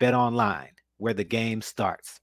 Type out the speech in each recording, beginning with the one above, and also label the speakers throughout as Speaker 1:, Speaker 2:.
Speaker 1: Bet online, where the game starts.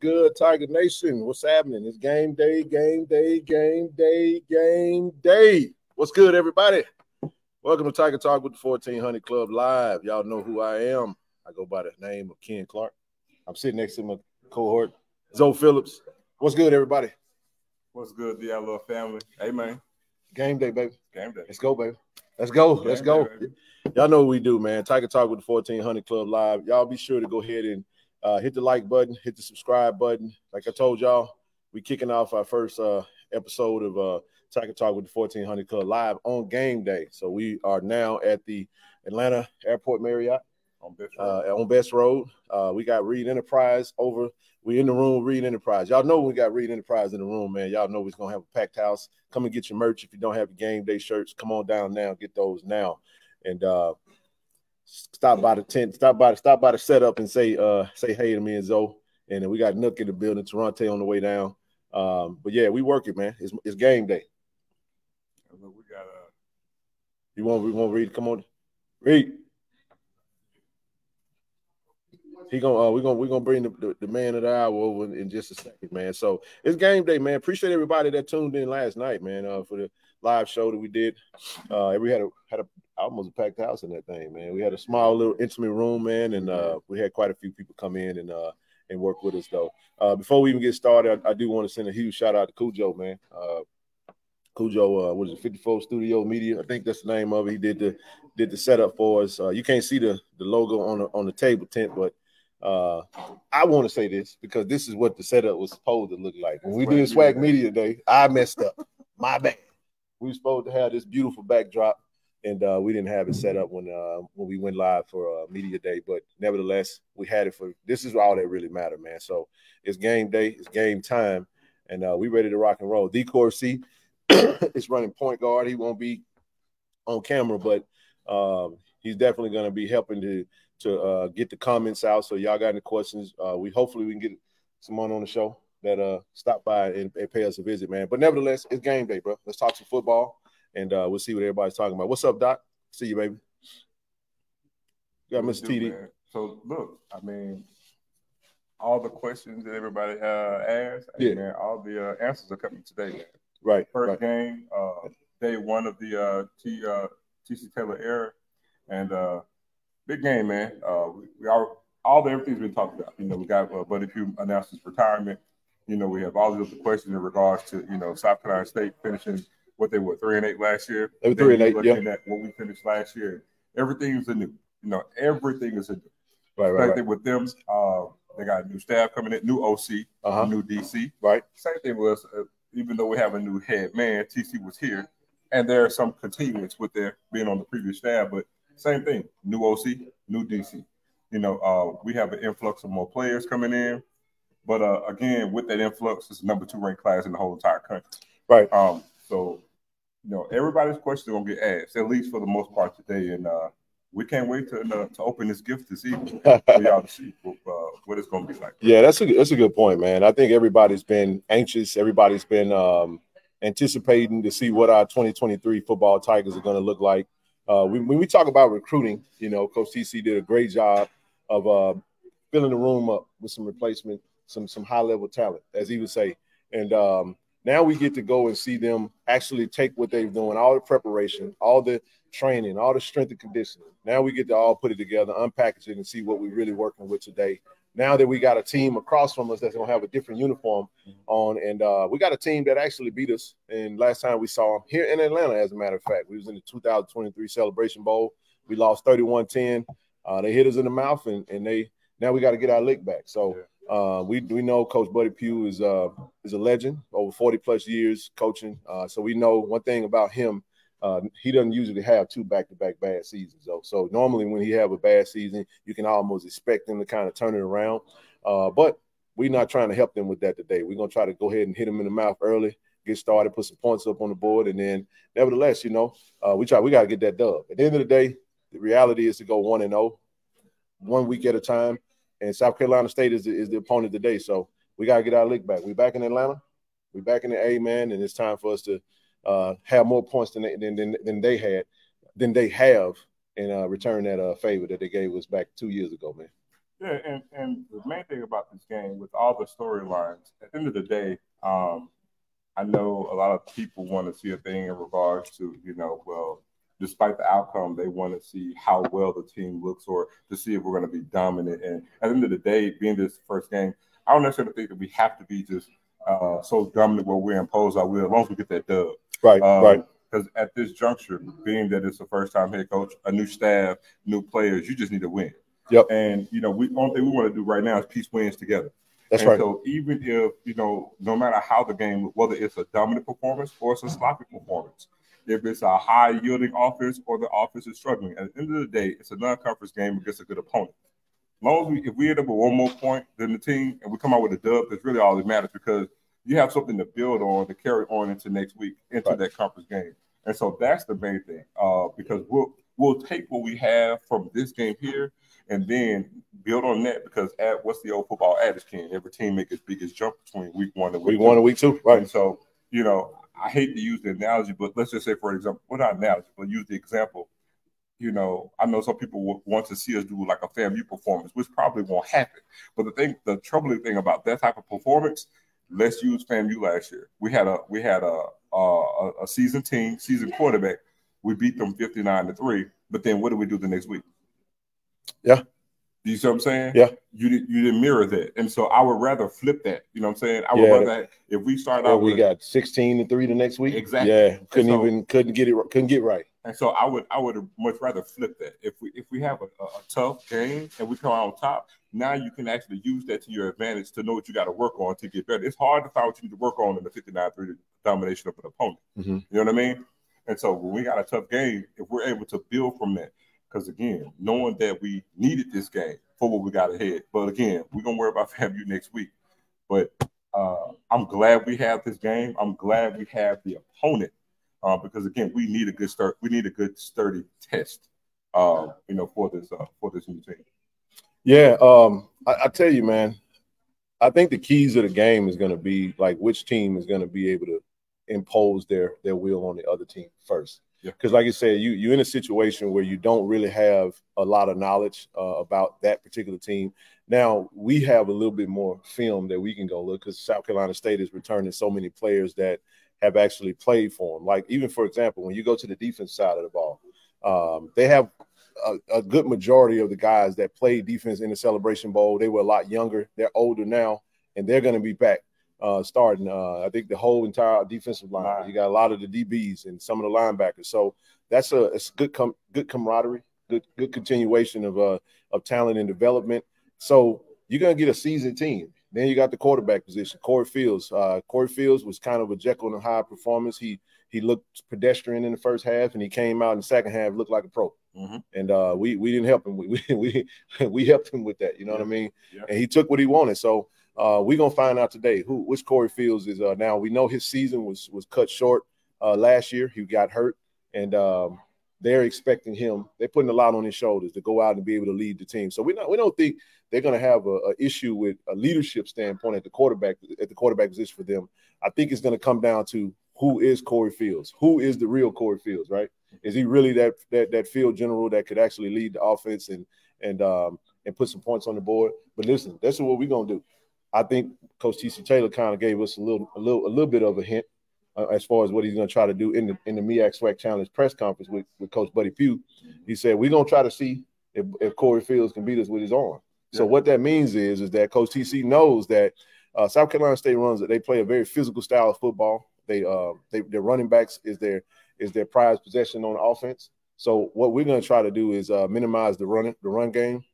Speaker 2: Good, Tiger Nation? What's happening? It's game day, game day, game day, game day. What's good, everybody? Welcome to Tiger Talk with the 1400 Klub Live. Y'all know who I am. I go by the name of Ken Clark. I'm sitting next to my cohort, Zoe Phillips. What's good, everybody?
Speaker 3: What's good, Diallo family? Hey, man.
Speaker 2: Game day, baby.
Speaker 3: Game day.
Speaker 2: Let's go, baby. Let's go. Let's go.
Speaker 3: day.
Speaker 2: Y'all know what we do, man. Tiger Talk with the 1400 Klub Live. Y'all be sure to go ahead and uh, hit the like button, hit the subscribe button. Like I told y'all, we kicking off our first uh, episode of uh, Tiger Talk with the 1400 Klub Live on game day. So we are now at the Atlanta Airport Marriott
Speaker 3: On this
Speaker 2: uh, on Best Road. Uh, we got Reed Enterprise over. We in the room, Reed Enterprise. Y'all know we got Reed Enterprise in the room, man. Y'all know we're gonna have a packed house. Come and get your merch if you don't have your game day shirts. Come on down now, get those now, and uh, stop by the tent. Stop by the stop by the setup and say uh say hey to me and Zoe. And then we got Nook in the building, Toronto on the way down. Um, but yeah, we working, man. It's, it's game day.
Speaker 3: Look, we got uh,
Speaker 2: You want we want Reed? Come on, Reed. He gonna uh, we gonna we gonna bring the, the, the man of the hour over in, in just a second, man. So it's game day, man. Appreciate everybody that tuned in last night, man, uh, for the live show that we did. Uh, we had a had a almost a packed house in that thing, man. We had a small little intimate room, man, and uh, we had quite a few people come in and uh and work with us though. Uh, before we even get started, I, I do want to send a huge shout out to Cujo, man. Uh, Cujo, uh, what is it, 54 Studio Media? I think that's the name of it. He did the did the setup for us. Uh, you can't see the the logo on the on the table tent, but uh, I want to say this because this is what the setup was supposed to look like. When we did SWAC
Speaker 3: Media
Speaker 2: Media Day, I messed up. My bad. We were supposed to have this beautiful backdrop, and uh, we didn't have it set up when uh, when we went live for uh, Media Day. But nevertheless, we had it for. This is all that really mattered, man. So it's game day. It's game time, and uh, we ready to rock and roll. D C is running point guard. He won't be on camera, but um, he's definitely going to be helping to to uh, get the comments out. So y'all got any questions? Uh, we hopefully we can get someone on the show that uh stop by and, and pay us a visit, man. But nevertheless, it's game day, bro. Let's talk some football, and uh, we'll see what everybody's talking about. What's up, Doc? See you, baby. Got Mr. TD.
Speaker 3: man. So look, I mean, all the questions that everybody uh, asked. Hey,
Speaker 2: Yeah.
Speaker 3: man, all the uh, answers are coming today. Man.
Speaker 2: Right.
Speaker 3: First
Speaker 2: right.
Speaker 3: game, uh, day one of the uh, T, uh, TC Taylor era, and uh, big game, man. Uh, we, we are all the everything's been talked about. You know, we got uh, Buddy Pough announced his retirement. You know, we have all these other questions in regards to you know South Carolina State finishing what they were three and eight last year.
Speaker 2: They were three and eight,
Speaker 3: at what we finished last year, everything is a new. You know, everything is a new.
Speaker 2: Right.
Speaker 3: Same
Speaker 2: Right. Right.
Speaker 3: thing with them. Uh, they got a new staff coming in, new OC,
Speaker 2: Uh huh.
Speaker 3: new DC.
Speaker 2: Right.
Speaker 3: Same thing was, uh, even though we have a new head man, TC was here, and there are some continuance with their being on the previous staff, but same thing, new OC, new DC. You know, uh, we have an influx of more players coming in, but uh, again, with that influx, it's the number two ranked class in the whole entire country.
Speaker 2: Right.
Speaker 3: Um, so, you know, everybody's questions are gonna get asked, at least for the most part today, and uh, we can't wait to uh, to open this gift this evening for y'all to see uh, what it's gonna be like.
Speaker 2: Yeah, that's a that's a good point, man. I think everybody's been anxious. Everybody's been um, anticipating to see what our 2023 football Tigers are going to look like. Uh, we, when we talk about recruiting, you know, Coach TC did a great job of uh, filling the room up with some replacement, some some high level talent, as he would say. And um, now we get to go and see them actually take what they've done, all the preparation, all the training, all the strength and conditioning. Now we get to all put it together, unpackage it, and see what we're really working with today now that we got a team across from us that's gonna have a different uniform on, and uh, we got a team that actually beat us. And last time we saw them here in Atlanta, as a matter of fact, we was in the 2023 Celebration Bowl. We lost 31-10. Uh, they hit us in the mouth, and, and they now we got to get our lick back. So uh, we we know Coach Buddy Pough is uh, is a legend, over 40 plus years coaching. Uh, so we know one thing about him. Uh, he doesn't usually have two back-to-back bad seasons, though. So normally, when he have a bad season, you can almost expect him to kind of turn it around. Uh, but we're not trying to help them with that today. We're gonna try to go ahead and hit them in the mouth early, get started, put some points up on the board, and then, nevertheless, you know, uh, we try. We got to get that dub. At the end of the day, the reality is to go one and zero, one week at a time. And South Carolina State is the, is the opponent today, so we got to get our lick back. We back in Atlanta. We back in the A man, and it's time for us to uh, have more points than they, than, than than they had, than they have, and uh, return that uh, favor that they gave us back two years ago, man.
Speaker 3: Yeah, and, and the main thing about this game, with all the storylines, at the end of the day, um, I know a lot of people want to see a thing in regards to, you know, well, despite the outcome, they want to see how well the team looks or to see if we're going to be dominant. And at the end of the day, being this first game, I don't necessarily think that we have to be just uh, so dominant where we impose our will, as long as we get that dub.
Speaker 2: Right,
Speaker 3: Um,
Speaker 2: right.
Speaker 3: Because at this juncture, being that it's a first time head coach, a new staff, new players, you just need to win.
Speaker 2: Yep.
Speaker 3: And you know, we only thing we want to do right now is piece wins together.
Speaker 2: That's
Speaker 3: and
Speaker 2: right.
Speaker 3: So even if you know, no matter how the game, whether it's a dominant performance or it's a sloppy performance, if it's a high yielding offense or the offense is struggling, at the end of the day, it's a non-conference game against a good opponent. As long as we, if we end up with one more point than the team and we come out with a dub, that's really all that matters because you have something to build on to carry on into next week into
Speaker 2: Right.
Speaker 3: that conference game. And so that's the main thing. Uh, because we'll we'll take what we have from this game here and then build on that because at what's the old football adage can every team make its biggest jump between week one and week
Speaker 2: Week one and week two, right?
Speaker 3: And so, you know, I hate to use the analogy, but let's just say, for example, well, not analogy, but use the example. You know, I know some people want to see us do like a FAMU performance, which probably won't happen. But the thing, the troubling thing about that type of performance, let's use FAMU last year. We had a we had a a, a seasoned team, season quarterback. We beat them fifty nine to three. But then what do we do the next week?
Speaker 2: Yeah.
Speaker 3: Do you see what I'm saying?
Speaker 2: Yeah.
Speaker 3: You didn't you didn't mirror that, and so I would rather flip that. You know what I'm saying? I would
Speaker 2: Yeah.
Speaker 3: rather if we start out
Speaker 2: we
Speaker 3: with
Speaker 2: got sixteen to three the next week.
Speaker 3: Exactly.
Speaker 2: Yeah, couldn't
Speaker 3: so-
Speaker 2: even couldn't get it couldn't get right.
Speaker 3: And so I would I would much rather flip that. If we if we have a, a, tough game and we come out on top, now you can actually use that to your advantage to know what you got to work on to get better. It's hard to find what you need to work on in the 59-3 domination of an opponent.
Speaker 2: Mhm.
Speaker 3: You know what I mean? And so when we got a tough game, if we're able to build from that, because again, knowing that we needed this game for what we got ahead. But again, we're gonna worry about FAMU next week. But uh, I'm glad we have this game. I'm glad we have the opponent uh, because again, we need a good start. We need a good sturdy test, uh, you know, for this uh, for this new team.
Speaker 2: Yeah, um, I, I tell you, man, I think the keys of the game is going to be like which team is going to be able to impose their their will on the other team first.
Speaker 3: Yeah.
Speaker 2: Because, like you said, you you're in a situation where you don't really have a lot of knowledge uh, about that particular team. Now we have a little bit more film that we can go look because South Carolina State is returning so many players that have actually played for them. Like even for example, when you go to the defense side of the ball, um, they have a, a, good majority of the guys that played defense in the Celebration Bowl. They were a lot younger. They're older now, and they're going to be back uh, starting. Uh, I think the whole entire defensive line. You got a lot of the DBs and some of the linebackers. So that's a it's good com- good camaraderie, good good continuation of uh of talent and development. So you're gonna get a seasoned team. Then you got the quarterback position, Corey Fields. Uh, Corey Fields was kind of a Jekyll and Hyde performance. He he looked pedestrian in the first half, and he came out in the second half looked like a pro. Mm-hmm. And uh, we we didn't help him. We we we helped him with that. You know yeah. what I mean? Yeah. And he took what he wanted. So uh, we're gonna find out today who which Corey Fields is. Uh, now we know his season was was cut short uh, last year. He got hurt, and um, they're expecting him. They're putting a lot on his shoulders to go out and be able to lead the team. So we not we don't think they're to have a, a, issue with a leadership standpoint at the quarterback at the quarterback position for them. I think it's to come down to who is Corey Fields? Who is the real Corey Fields? Right? Is he really that that that field general that could actually lead the offense and and um, and put some points on the board? But listen, that's what we're to do. I think Coach TC Taylor kind of gave us a little a little a little bit of a hint uh, as far as what he's going to try to do in the in the MEAC SWAC Challenge press conference with, with Coach Buddy Pough. He said we're going to try to see if, if Corey Fields can beat us with his arm. So what that means is is that Coach TC knows that uh, South Carolina State runs it. They play a very physical style of football. They uh they, their running backs is their is their prized possession on offense. So what we're going to try to do is uh, minimize the run the run game,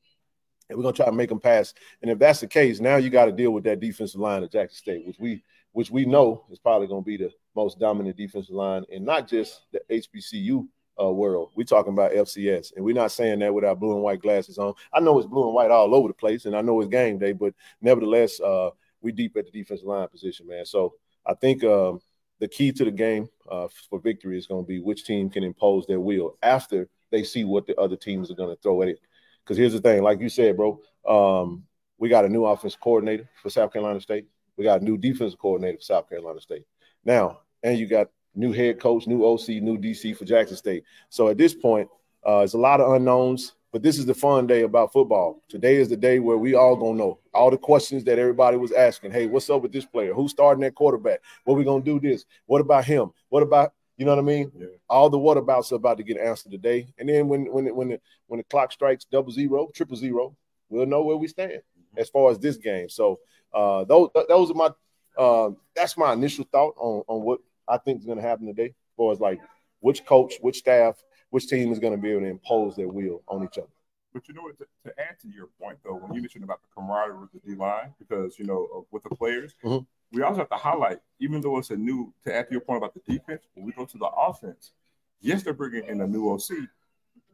Speaker 2: and we're to try to make them pass. And if that's the case, now you got to deal with that defensive line at Jackson State, which we which we know is probably to be the most dominant defensive line, and not just the HBCU uh, world. We're talking about FCS, and we're not saying that with our blue and white glasses on. I know it's blue and white all over the place, and I know it's game day, but nevertheless, uh, we deep at the defensive line position, man. So I think um, the key to the game uh, for victory is going to be which team can impose their will after they see what the other teams are going to throw at it. Because here's the thing, like you said, bro, um, we got a new offense coordinator for South Carolina State. We got a new defensive coordinator for South Carolina State. Now, and you got new head coach, new OC, new DC for Jackson State. So at this point, uh, it's a lot of unknowns, but this is the fun day about football. Today is the day where we all gonna know all the questions that everybody was asking. Hey, what's up with this player? Who's starting that quarterback? What we gonna do this? What about him? What about you know what I mean? Yeah. All the what abouts are about to get answered today. And then when when when the, when the clock strikes double zero, triple zero, we'll know where we stand mm-hmm. as far as this game. So uh, those those are my uh, that's my initial thought on on what I think is going to happen today, as far as like which coach, which staff, which team is going to be able to impose their will on each other.
Speaker 3: But you know what? To, to, add to your point, though, when you mentioned about the camaraderie with the D line, because you know with the players, mm-hmm. We also have to highlight, even though it's a new. To add to your point about the defense, when we go to the offense, yes, they're bringing in a new OC,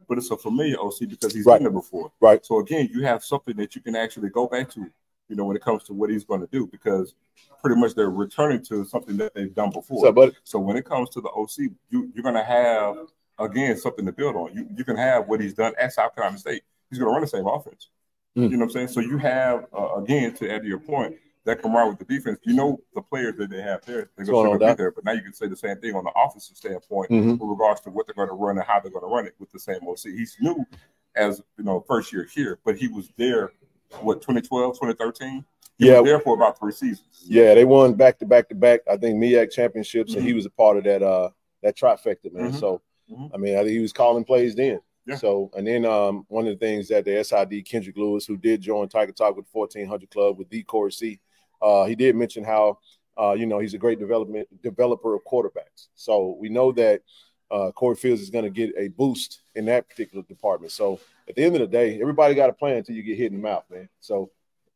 Speaker 3: but it's a familiar OC because he's right. been there before.
Speaker 2: Right.
Speaker 3: So again, you have something that you can actually go back to you know, when it comes to what he's going to do, because pretty much they're returning to something that they've done before. So, but, so when it comes to the OC, you, are going to have again something to build on. You you can have what he's done at South Carolina State. He's going to run the same offense. Mm. You know what I'm saying? So you have uh, again to add to your point that camaraderie with the defense. You know the players that they have there, they're going to be there. But now you can say the same thing on the offensive standpoint mm-hmm. with regards to what they're going to run and how they're going to run it with the same OC. He's new as you know first year here, but he was there what 2012, 2013. He yeah, there for about three seasons.
Speaker 2: Yeah, they won back to back to back. I think MEAC championships, mm-hmm. and he was a part of that uh that trifecta, man. Mm-hmm. So, mm-hmm. I mean, I think he was calling plays then. Yeah. So, and then um, one of the things that the SID Kendrick Lewis, who did join Tiger Talk with 1400 Klub with D Corey C, uh, he did mention how uh, you know he's a great development developer of quarterbacks. So we know that uh, Corey Fields is going to get a boost in that particular department. So at the end of the day, everybody got a plan until you get hit in the mouth, man. So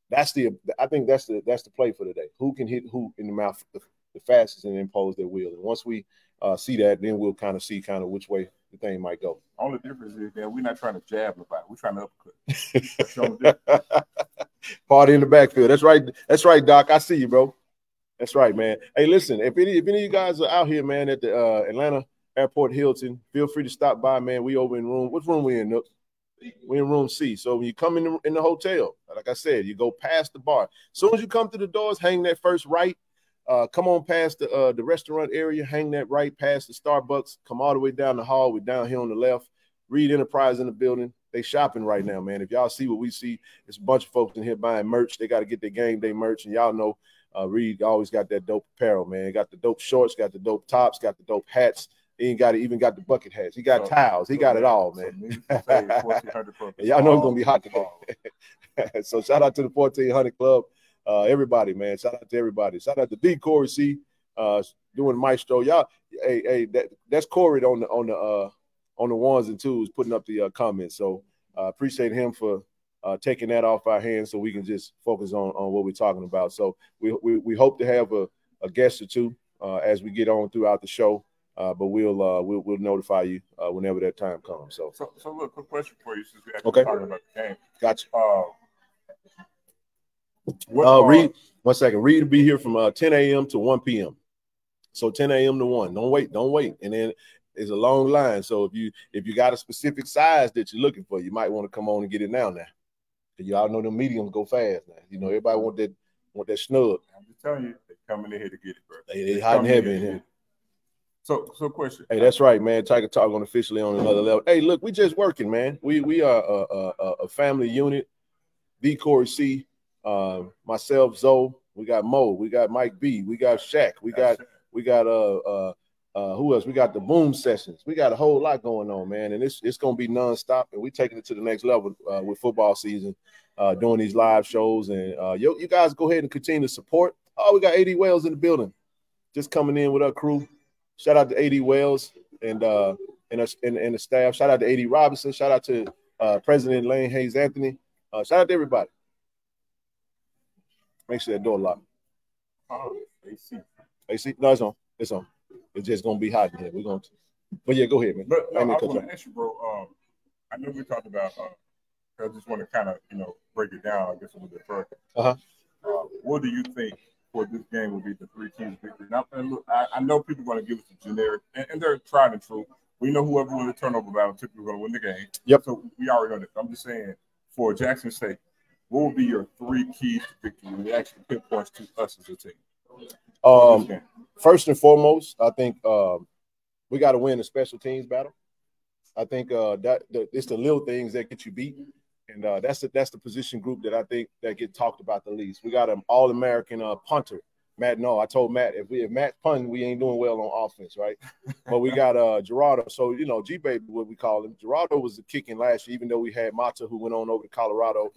Speaker 2: that's the I think that's the that's the play for today. Who can hit who in the mouth the, the fastest and impose their will. And once we uh, see that, then we'll kind of see kind of which way the thing might go.
Speaker 3: Only difference is that we're not trying to jab nobody. We're trying to
Speaker 2: uppercut. Party in the backfield. That's right. That's right, Doc. I see you, bro. That's right, man. Hey, listen, if any if any of you guys are out here, man, at the uh, Atlanta Airport Hilton, feel free to stop by, man. We over in room. What room we in, Nook? We're in room C. So when you come in the, in the hotel, like I said, you go past the bar. As soon as you come to the doors, hang that first right. Uh, come on past the uh, the restaurant area, hang that right past the Starbucks. Come all the way down the hall. We're down here on the left. Reed Enterprise in the building. they shopping right now, man. If y'all see what we see, it's a bunch of folks in here buying merch. They got to get their game day merch, and y'all know uh, Reed always got that dope apparel, man. Got the dope shorts, got the dope tops, got the dope hats. He ain't got it, even got the bucket hats. He got so, towels. He so got it all, man. y'all know it's gonna be hot today. so shout out to the 1400 Klub, uh, everybody, man. Shout out to everybody. Shout out to D Corey C, uh, doing Maestro. Y'all, hey, hey, that, that's Corey on the on the uh on the ones and twos, putting up the uh, comments. So uh, appreciate him for uh, taking that off our hands so we can just focus on, on what we're talking about. So we, we, we hope to have a, a guest or two uh, as we get on throughout the show. Uh, but we'll, uh, we'll we'll notify you uh, whenever that time comes. So,
Speaker 3: so, so look, quick question for you since we actually okay. talking about the game.
Speaker 2: Gotcha. Uh, uh, Reed, one second. Reed will be here from uh, 10 a.m. to 1 p.m. So 10 a.m. to 1. Don't wait. Don't wait. And then it's a long line. So if you if you got a specific size that you're looking for, you might want to come on and get it now. Now, you all know the mediums go fast. Now, you know everybody want that want that snug.
Speaker 3: I'm just telling you, they're coming in here to get it, bro.
Speaker 2: They, they hot and heavy in here.
Speaker 3: So, so question.
Speaker 2: Hey, that's right, man. Tiger Talk on officially on another level. Hey, look, we just working, man. We we are a, a, a family unit. The Corey C, uh, myself, Zoe. We got Mo. We got Mike B. We got Shaq. We got we got uh uh uh, who else? We got the boom sessions. We got a whole lot going on, man, and it's it's gonna be nonstop. And we're taking it to the next level uh, with football season, uh, doing these live shows. And uh, yo, you guys go ahead and continue to support. Oh, we got AD Wells in the building, just coming in with our crew. Shout out to AD Wells and uh and, us, and, and the staff. Shout out to AD Robinson. Shout out to uh, President Elayne Hayes Anthony. Uh, shout out to everybody. Make sure that door locked.
Speaker 3: Oh, AC.
Speaker 2: AC. No, it's on. It's on. It's just gonna be hot in here. We're gonna. But yeah, go ahead, man.
Speaker 3: But no, I, I want to ask you, bro. Um, I know we talked about. Uh, I just want to kind of you know break it down. I guess a little bit further.
Speaker 2: Uh-huh.
Speaker 3: Uh, what do you think for this game will be the three teams victory? Now, and look, I, I know people are going to give us a generic, and, and they're tried and true. We know whoever wins the turnover battle typically going to win the game.
Speaker 2: Yep.
Speaker 3: So we already know that. I'm just saying, for Jackson State, what will be your three keys to victory when you actually pinpoints to us as a team?
Speaker 2: Um, first and foremost, I think um, we got to win the special teams battle. I think uh, that the, it's the little things that get you beat, and uh, that's the, that's the position group that I think that get talked about the least. We got an All American uh, punter, Matt. No, I told Matt if we if Matt pun, we ain't doing well on offense, right? but we got uh Gerardo. So you know, G baby, what we call him. Gerardo was the kicking last year, even though we had Mata who went on over to Colorado.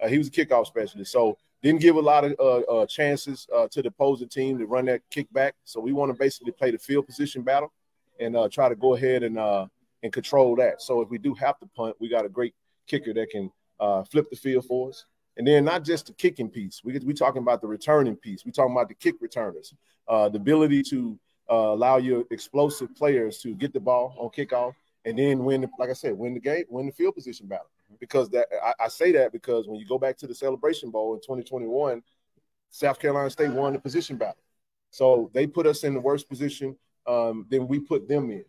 Speaker 2: Uh, he was a kickoff specialist. So didn't give a lot of uh, uh, chances uh, to the opposing team to run that kickback. So we want to basically play the field position battle and uh, try to go ahead and uh, and control that. So if we do have to punt, we got a great kicker that can uh, flip the field for us. And then not just the kicking piece. We we talking about the returning piece. We talking about the kick returners, the ability to allow your explosive players to get the ball on kickoff and then win. Like I said, win the game, win the field position battle because that I, I, say that because when you go back to the Celebration Bowl in 2021, South Carolina State won the position battle. So they put us in the worst position um, than we put them in.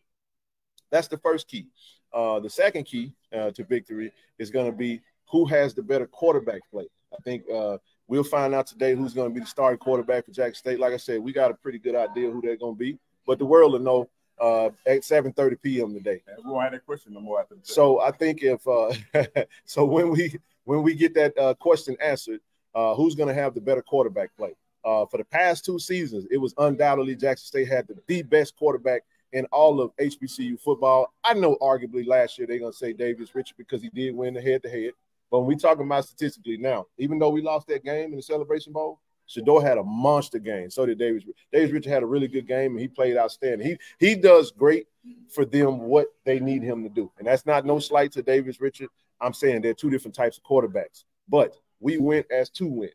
Speaker 2: That's the first key. Uh, the second key uh, to victory is going to be who has the better quarterback play. I think uh, we'll find out today who's going to be the starting quarterback for Jackson State. Like I said, we got a pretty good idea who they're going to be, but the world will know uh, at 7:30 p.m. today.
Speaker 3: we won't have that question no more after.
Speaker 2: So I think if uh, so when we when we get that uh, question answered, uh, who's going to have the better quarterback play? Uh, for the past two seasons, it was undoubtedly Jackson State had the, the best quarterback in all of HBCU football. I know arguably last year they're going to say Davis Richard because he did win the head to head. But when we talking about statistically now, even though we lost that game in the Celebration Bowl, Shedeur had a monster game. So did Davis. Davis Richard had a really good game and he played outstanding. He he does great for them what they need him to do. And that's not no slight to Davis Richard. I'm saying they're two different types of quarterbacks. But we went as two went.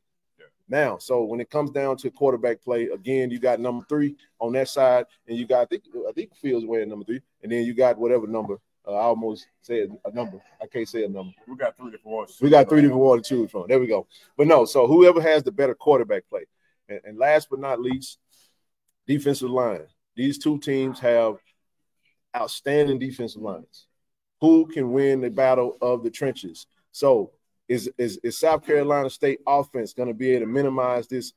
Speaker 2: Now, so when it comes down to quarterback play, again, you got number three on that side, and you got I think I think Fields wearing number three, and then you got whatever number uh, I almost said a number. I can't say a number.
Speaker 3: We got three different ones.
Speaker 2: We got three different ones to choose from. There we go. But no, so whoever has the better quarterback play. And, and last but not least, defensive line. These two teams have outstanding defensive lines. Who can win the battle of the trenches? So is is, is South Carolina State offense going to be able to minimize this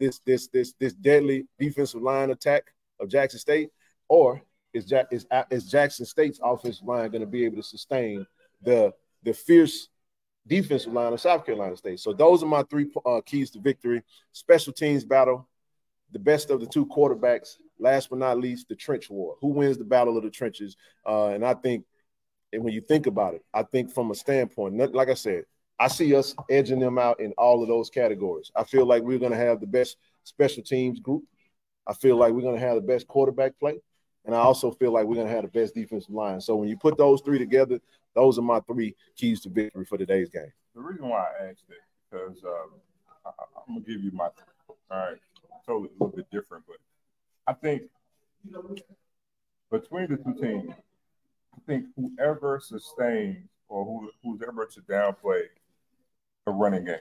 Speaker 2: this this this this deadly defensive line attack of Jackson State, or is, Jack, is, is Jackson State's offensive line going to be able to sustain the the fierce defensive line of South Carolina State. So those are my three uh, keys to victory: special teams battle, the best of the two quarterbacks. Last but not least, the trench war. Who wins the battle of the trenches? Uh, and I think, and when you think about it, I think from a standpoint, like I said, I see us edging them out in all of those categories. I feel like we're going to have the best special teams group. I feel like we're going to have the best quarterback play. And I also feel like we're going to have the best defensive line. So when you put those three together, those are my three keys to victory for today's game.
Speaker 3: The reason why I asked it because um, I, am gonna give you my all right, totally a little bit different, but I think between the two teams, I think whoever sustains or who, who's ever to downplay a running game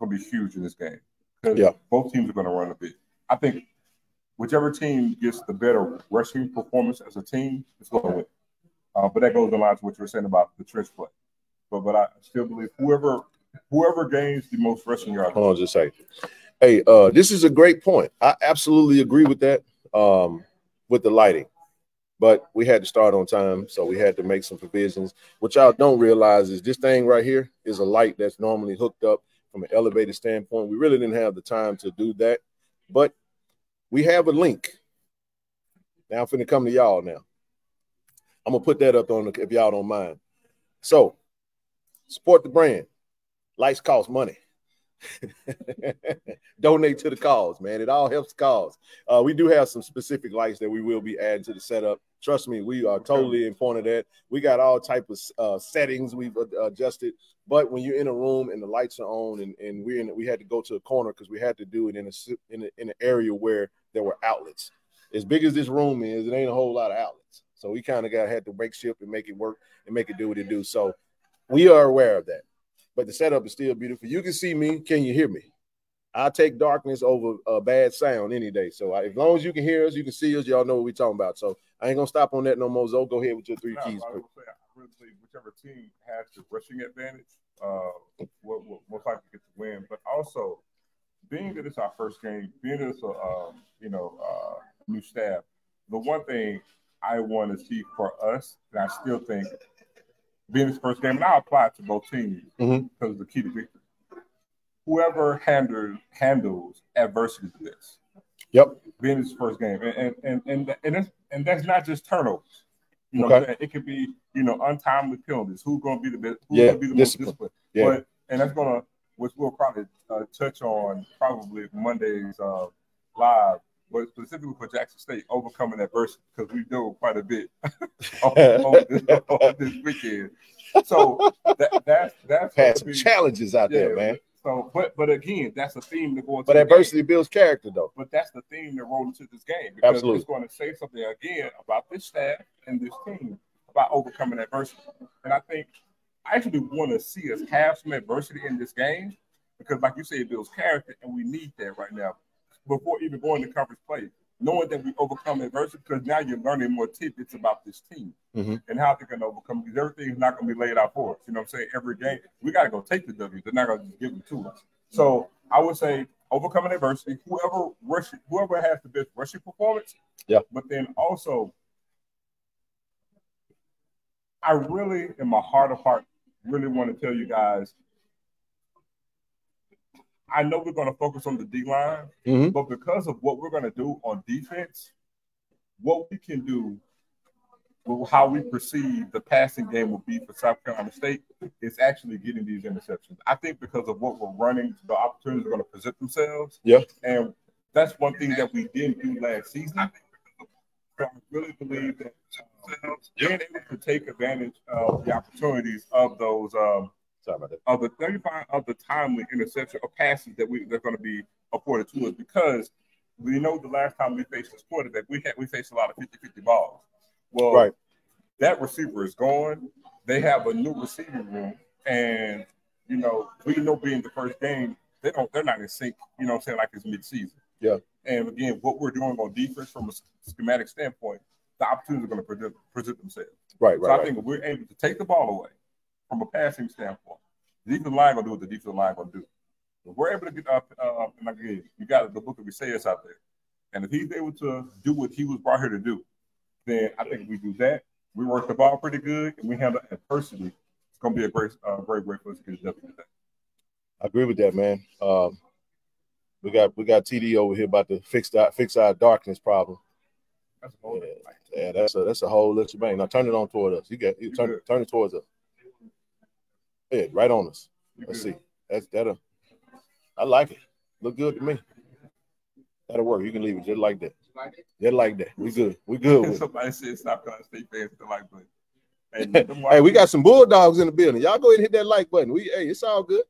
Speaker 3: gonna be huge in this game because yeah. both teams are gonna run a bit. I think whichever team gets the better rushing performance as a team is going to win. Uh, but that goes in line to what you were saying about the trench play. But but I still believe whoever whoever gains the most rushing yards.
Speaker 2: Hold on just a second. Hey, uh, this is a great point. I absolutely agree with that. Um, with the lighting, but we had to start on time, so we had to make some provisions. What y'all don't realize is this thing right here is a light that's normally hooked up from an elevated standpoint. We really didn't have the time to do that, but we have a link. Now I'm finna come to y'all now. I'm gonna put that up on the, if y'all don't mind. So support the brand. Lights cost money. Donate to the cause, man. It all helps the cause. Uh, we do have some specific lights that we will be adding to the setup. Trust me, we are totally informed of that. We got all type of uh, settings we've adjusted. But when you're in a room and the lights are on, and, and we're in, we had to go to a corner because we had to do it in a in, a, in an area where there were outlets. As big as this room is, it ain't a whole lot of outlets. So we kind of got had to break ship and make it work and make it do what it do. So we are aware of that. But the setup is still beautiful. You can see me. Can you hear me? I take darkness over a bad sound any day. So I, as long as you can hear us, you can see us. Y'all know what we talking about. So I ain't gonna stop on that no more. Zo, go ahead with your three no, keys.
Speaker 3: I, would say, I really believe whichever team has the rushing advantage, uh, will, will most likely get the win. But also, being that it's our first game, being that it's a um, you know uh, new staff, the one thing I want to see for us, and I still think being this first game, and I apply it to both teams mm-hmm. because the key to victory. Whoever handles handles adversity to this.
Speaker 2: Yep.
Speaker 3: Being this first game, and and and and, and, and that's not just turnovers. You know, okay. it could be you know untimely penalties. Who's going to be the best? Who's yeah, going to be the discipline. most disciplined? Yeah. But and that's going to, which we'll probably uh, touch on probably Monday's uh, live but specifically for Jackson State, overcoming adversity because we do quite a bit on, this, this, weekend. So that, that's that's
Speaker 2: had some be, challenges out yeah, there, man.
Speaker 3: So, but but again, that's a theme to go into.
Speaker 2: But adversity game. builds character, though.
Speaker 3: But that's the theme that rolled into this game because Absolutely. it's going to say something again about this staff and this team about overcoming adversity. And I think I actually want to see us have some adversity in this game because, like you say, it builds character, and we need that right now before even going to conference play, knowing that we overcome adversity because now you're learning more tidbits about this team mm-hmm. and how they're going to overcome because everything is not going to be laid out for us. You know what I'm saying? Every game, we got to go take the W. They're not going to give them to us. So I would say overcoming adversity, whoever rushing, whoever has the best rushing performance.
Speaker 2: Yeah.
Speaker 3: But then also, I really, in my heart of heart, really want to tell you guys I know we're going to focus on the D line, mm-hmm. but because of what we're going to do on defense, what we can do, how we perceive the passing game will be for South Carolina State is actually getting these interceptions. I think because of what we're running, the opportunities are going to present themselves.
Speaker 2: Yeah.
Speaker 3: And that's one thing that we didn't do last season. I really believe that uh, being able to take advantage of the opportunities of those um, Sorry about that. Of the 35 of the timely interception or passes that we they're going to be afforded to us because we know the last time we faced this quarterback, we had we faced a lot of 50-50 balls. Well, right. that receiver is gone. They have a new receiving room, and you know, we know being the first game, they don't they're not in sync, you know what I'm saying, like it's mid-season.
Speaker 2: Yeah.
Speaker 3: And again, what we're doing on defense from a schematic standpoint, the opportunities are going to present, present themselves.
Speaker 2: Right, right.
Speaker 3: So I
Speaker 2: right.
Speaker 3: think if we're able to take the ball away, from a passing standpoint. The defensive line gonna do what the defensive line gonna do. If we're able to get up, uh, and again, you got the book of Isaiah out there, and if he's able to do what he was brought here to do, then I think we do that. We work the ball pretty good, and we handle adversity It's going to be a great, uh, great way for us to get today.
Speaker 2: I agree with that, man. Um, we got we got TD over here about to fix that fix our darkness problem.
Speaker 3: That's a whole
Speaker 2: Yeah, yeah, that's a that's a whole little bang. Now turn it on toward us. You get you turn
Speaker 3: good.
Speaker 2: turn it towards us. Yeah, right on us.
Speaker 3: You
Speaker 2: Let's
Speaker 3: good.
Speaker 2: see. That's that'll. Uh, I like it. Look good to me. That'll work. You can leave it just like that. Just like that. We good. We good with it.
Speaker 3: Somebody said stop calling state fans the like button. Hey,
Speaker 2: Hey, we got some bulldogs in the building. Y'all go ahead and hit that like button. We hey, it's all good.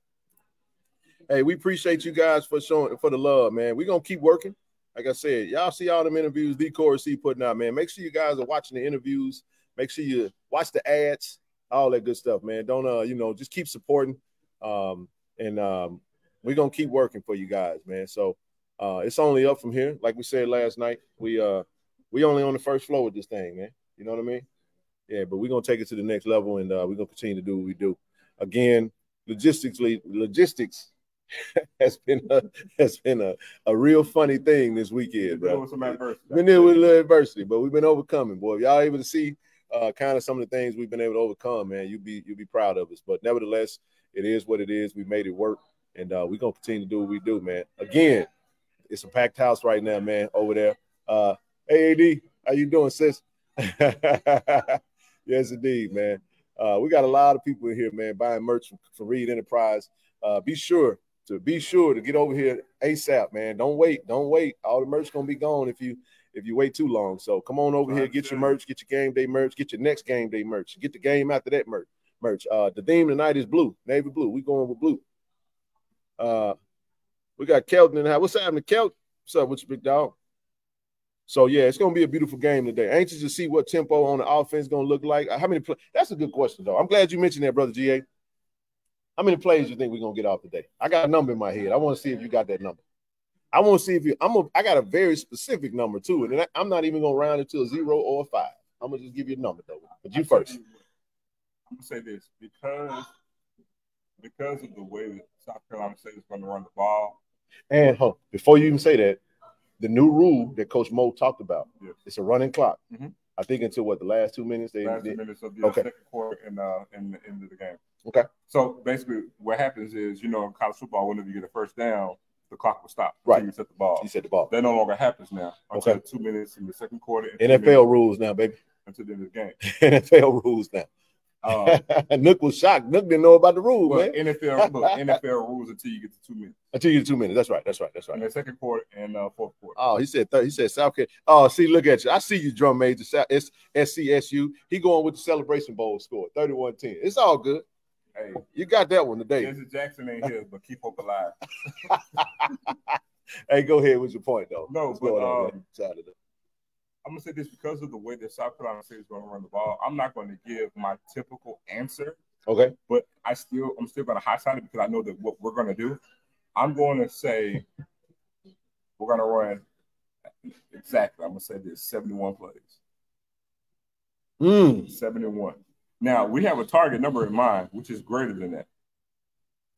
Speaker 2: Hey, we appreciate you guys for showing for the love, man. We're gonna keep working. Like I said, y'all see all them interviews D Core C putting out, man. Make sure you guys are watching the interviews. Make sure you watch the ads, all that good stuff, man. Don't uh, you know, just keep supporting. Um, and um, we're gonna keep working for you guys, man. So uh it's only up from here. Like we said last night, we uh we only on the first floor with this thing, man. You know what I mean? Yeah, but we're gonna take it to the next level and uh, we're gonna continue to do what we do. Again, logistically, logistics has been a, has been a, a real funny thing this weekend, bro.
Speaker 3: was some adversity.
Speaker 2: Been there with a little adversity, but we've been overcoming, boy. If y'all able to see uh, kind of some of the things we've been able to overcome, man, you be you be proud of us. But nevertheless, it is what it is. We made it work, and uh, we're gonna continue to do what we do, man. Again, it's a packed house right now, man, over there. Uh, hey, AD, how you doing, sis? yes, indeed, man. Uh, we got a lot of people in here, man, buying merch from, from Reed Enterprise. Uh, be sure to be sure to get over here ASAP, man. Don't wait, don't wait. All the merch gonna be gone if you if you wait too long. So come on over here, get your merch, get your game day merch, get your next game day merch, get the game after that merch. Merch. Uh, the theme tonight is blue, navy blue. We going with blue. Uh, we got Kelton in the house. What's happening, Kelton? What's up with you, big dog? So yeah, it's gonna be a beautiful game today. Anxious to see what tempo on the offense gonna look like. How many? Play- That's a good question, though. I'm glad you mentioned that, brother GA. How many plays you think we're gonna get off today? I got a number in my head. I want to see if you got that number. I want to see if you. I'm. A, I got a very specific number too, and I, I'm not even gonna round it to a zero or a five. I'm gonna just give you a number though. But you first.
Speaker 3: I'm gonna say this because because of the way that South Carolina State is going to run the ball.
Speaker 2: And huh, before you even say that, the new rule that Coach Mo talked about,
Speaker 3: Yes.
Speaker 2: it's a running clock.
Speaker 3: Mhm.
Speaker 2: I think until what the last two minutes they,
Speaker 3: last
Speaker 2: they-
Speaker 3: minutes of the
Speaker 2: okay.
Speaker 3: second quarter and uh in the end of the game.
Speaker 2: Okay.
Speaker 3: So basically, what happens is, you know, in college football, whenever you get a first down, the clock will stop.
Speaker 2: Right.
Speaker 3: You set the ball.
Speaker 2: You said the ball.
Speaker 3: That no longer happens now until
Speaker 2: Okay.
Speaker 3: two minutes in the second quarter. minutes
Speaker 2: NFL rules now, baby.
Speaker 3: until the end of the game.
Speaker 2: NFL rules now.
Speaker 3: Uh,
Speaker 2: Nook was shocked. Nook didn't know about the rules,
Speaker 3: but
Speaker 2: man.
Speaker 3: NFL look, NFL rules until you get to two minutes
Speaker 2: Until you get two minutes. That's right. That's right. That's right.
Speaker 3: in the second quarter and uh, fourth quarter.
Speaker 2: Oh, he said third. He said South Carolina. Oh, see, look at you. I see you, drum major. S- SCSU. He going with the Celebration Bowl score, 31-10. It's all good.
Speaker 3: Hey,
Speaker 2: You got that one today.
Speaker 3: Jesse Jackson ain't here, but keep hope alive.
Speaker 2: Hey, go ahead with your point, though.
Speaker 3: No,
Speaker 2: What's
Speaker 3: but,
Speaker 2: going
Speaker 3: um? I'm gonna say this because of the way that South Carolina State is going to run the ball. I'm not going to give my typical answer,
Speaker 2: Okay.
Speaker 3: but I still I'm still going to highlight it because I know that what we're going to do. I'm going to say we're going to run exactly. I'm going to say this: 71 plays,
Speaker 2: Mm.
Speaker 3: 71. Now we have a target number in mind, which is greater than that.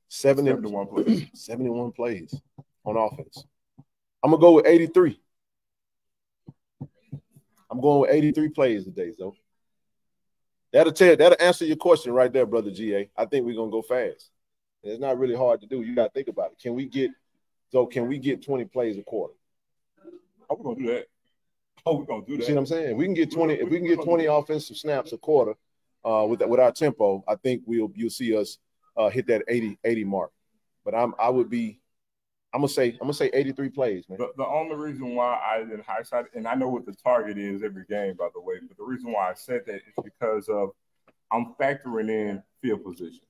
Speaker 2: 70,
Speaker 3: 71 plays.
Speaker 2: 71 plays on offense. I'm gonna go with 83. I'm going with 83 plays today, so that'll tell that'll answer your question right there, brother GA. I think we're gonna go fast. It's not really hard to do. You gotta think about it. Can we get so can we get 20 plays a quarter?
Speaker 3: Oh, we're gonna do that. Oh, we're gonna do
Speaker 2: You
Speaker 3: that.
Speaker 2: see what I'm saying? If we can get 20, if we can get 20 offensive snaps a quarter uh with with our tempo, I think we'll you'll see us uh hit that 80 80 mark. But I'm I would be I'm gonna say I'm gonna say 83 plays, man.
Speaker 3: The, the only reason why I didn't highlight, and I know what the target is every game, by the way, but the reason why I said that is because of I'm factoring in field position,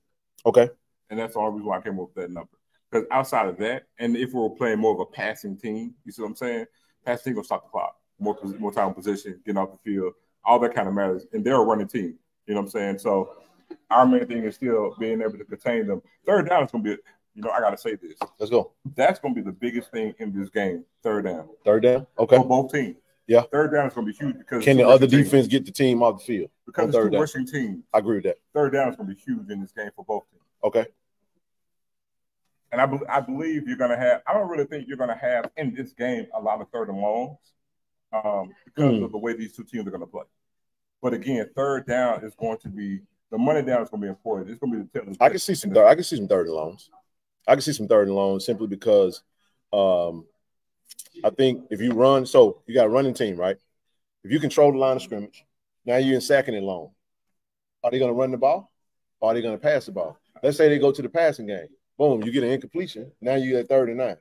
Speaker 2: Okay.
Speaker 3: and that's the only reason why I came up with that number. Because outside of that, and if we were playing more of a passing team, you see what I'm saying? Passing team will stop the clock, more more time in position, getting off the field, all that kind of matters, and they're a running team. You know what I'm saying? So our main thing is still being able to contain them. Third down is going to be, you know, I got to say this.
Speaker 2: Let's go.
Speaker 3: That's going to be the biggest thing in this game. Third down
Speaker 2: Third down. Okay.
Speaker 3: for both teams.
Speaker 2: Yeah.
Speaker 3: Third down is going to be huge because
Speaker 2: Can the other
Speaker 3: team.
Speaker 2: defense get the team off the field?
Speaker 3: because it's
Speaker 2: third
Speaker 3: two rushing teams.
Speaker 2: I agree with that.
Speaker 3: Third down is going to be huge in this game for both teams.
Speaker 2: Okay.
Speaker 3: And I, be- I believe you're going to have. I don't really think you're going to have in this game a lot of third and longs um, because
Speaker 2: Hmm.
Speaker 3: of the way these two teams are going to play. But again, third down is going to be the money down is going to be important. It's going to be the.
Speaker 2: I can see some. Third, I can see some third and loans. I can see some third and loans simply because um, I think if you run, so you got a running team, right? If you control the line of scrimmage, now you're in second and long. Are they going to run the ball? Or are they going to pass the ball? Let's say they go to the passing game. Boom, you get an incompletion. Now you're at third and nine.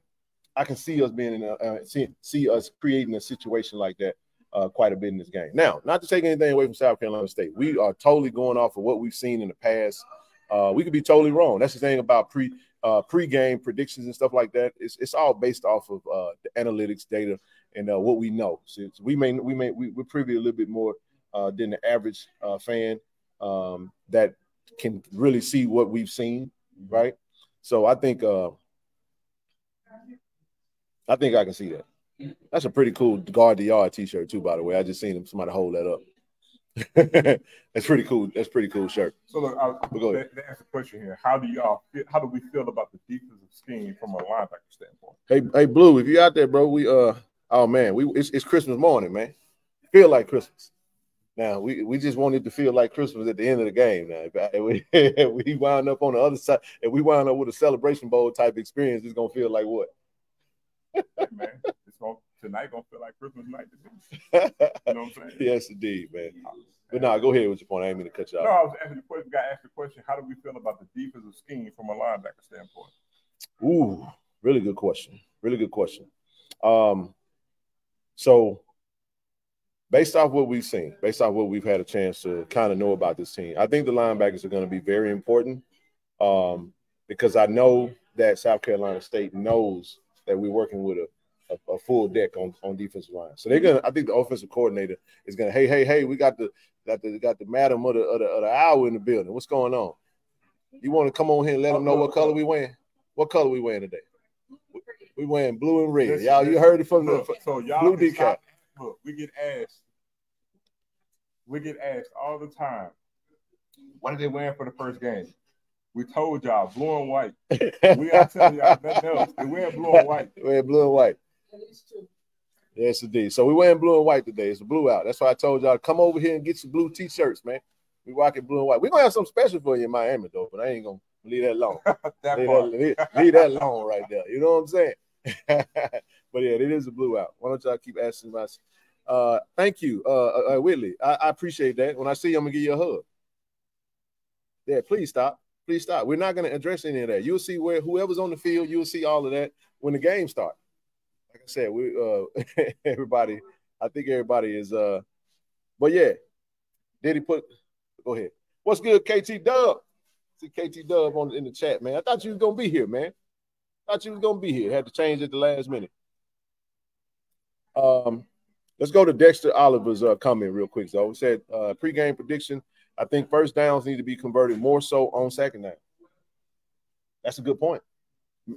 Speaker 2: I can see us being in a, uh, see, see us creating a situation like that uh, quite a bit in this game. Now, not to take anything away from South Carolina State, we are totally going off of what we've seen in the past. Uh, we could be totally wrong. That's the thing about pre uh, pre-game predictions and stuff like that. It's, it's all based off of uh, the analytics data and uh, what we know. So we may we may we, we're privy a little bit more uh, than the average uh, fan um, that can really see what we've seen, right? So I think uh, I think I can see that. That's a pretty cool guard the yard t-shirt too, by the way. I just seen him somebody hold that up. That's pretty cool. That's pretty cool shirt.
Speaker 3: So look, I'll, go ahead. Ask a question here. How do y'all feel, how do we feel about the defensive scheme from a linebacker standpoint?
Speaker 2: Hey, hey, Blue, if you out there, bro, we uh oh man, we it's, it's Christmas morning, man. Feel like Christmas. Now we, we just wanted to feel like Christmas at the end of the game. Now if we, we wound up on the other side, if we wound up with a celebration bowl type experience, it's gonna feel like what?
Speaker 3: Man, it's gonna tonight gonna feel like Christmas night to me. You know what I'm saying?
Speaker 2: yes, indeed, man. But now, nah, go ahead with your point. I ain't mean to cut you off.
Speaker 3: No, I was asking the question. Got asked the question. How do we feel about the defensive scheme from a linebacker standpoint?
Speaker 2: Ooh, really good question. Really good question. Um, so based off what we've seen, based off what we've had a chance to kind of know about this team, I think the linebackers are going to be very important um, because I know that South Carolina State knows that we're working with a, a, a, full deck on, on defensive line. So they're gonna. I think the offensive coordinator is gonna. Hey, hey, hey, we got the got the got the madam of the of the, of the hour in the building. What's going on? You want to come on here and let them know what color we wearing? What color we wearing today? We wearing blue and red. Y'all, you heard it from the so y'all blue decap.
Speaker 3: Look, we get asked. We get asked all the time. What are they wearing for the first game? We told y'all blue and white. we are telling y'all nothing else. Wear blue and white.
Speaker 2: We wear blue and white. Yes, indeed. So we wearing blue and white today. It's a blue out. That's why I told y'all come over here and get some blue t-shirts, man. We rocking blue and white. We're gonna have something special for you in Miami though, but I ain't gonna leave that alone. that leave, that, leave, leave, that alone right there. You know what I'm saying? but yeah, it is a blue out. Why don't y'all keep asking us? Uh, thank you, uh, uh, uh, Whitley. I, I appreciate that. When I see you, I'm gonna give you a hug. Yeah, please stop. Please stop. We're not going to address any of that. You'll see where whoever's on the field, you'll see all of that when the game starts. Like I said, we uh everybody, I think everybody is uh but yeah, did he put go ahead. What's good, KT Dub? See KT Dub on in the chat, man. I thought you was gonna be here, man. Thought you was gonna be here. Had to change at the last minute. Um, let's go to Dexter Oliver's uh, comment real quick. So, we said uh, pregame prediction I think first downs need to be converted more so on second down. That's a good point.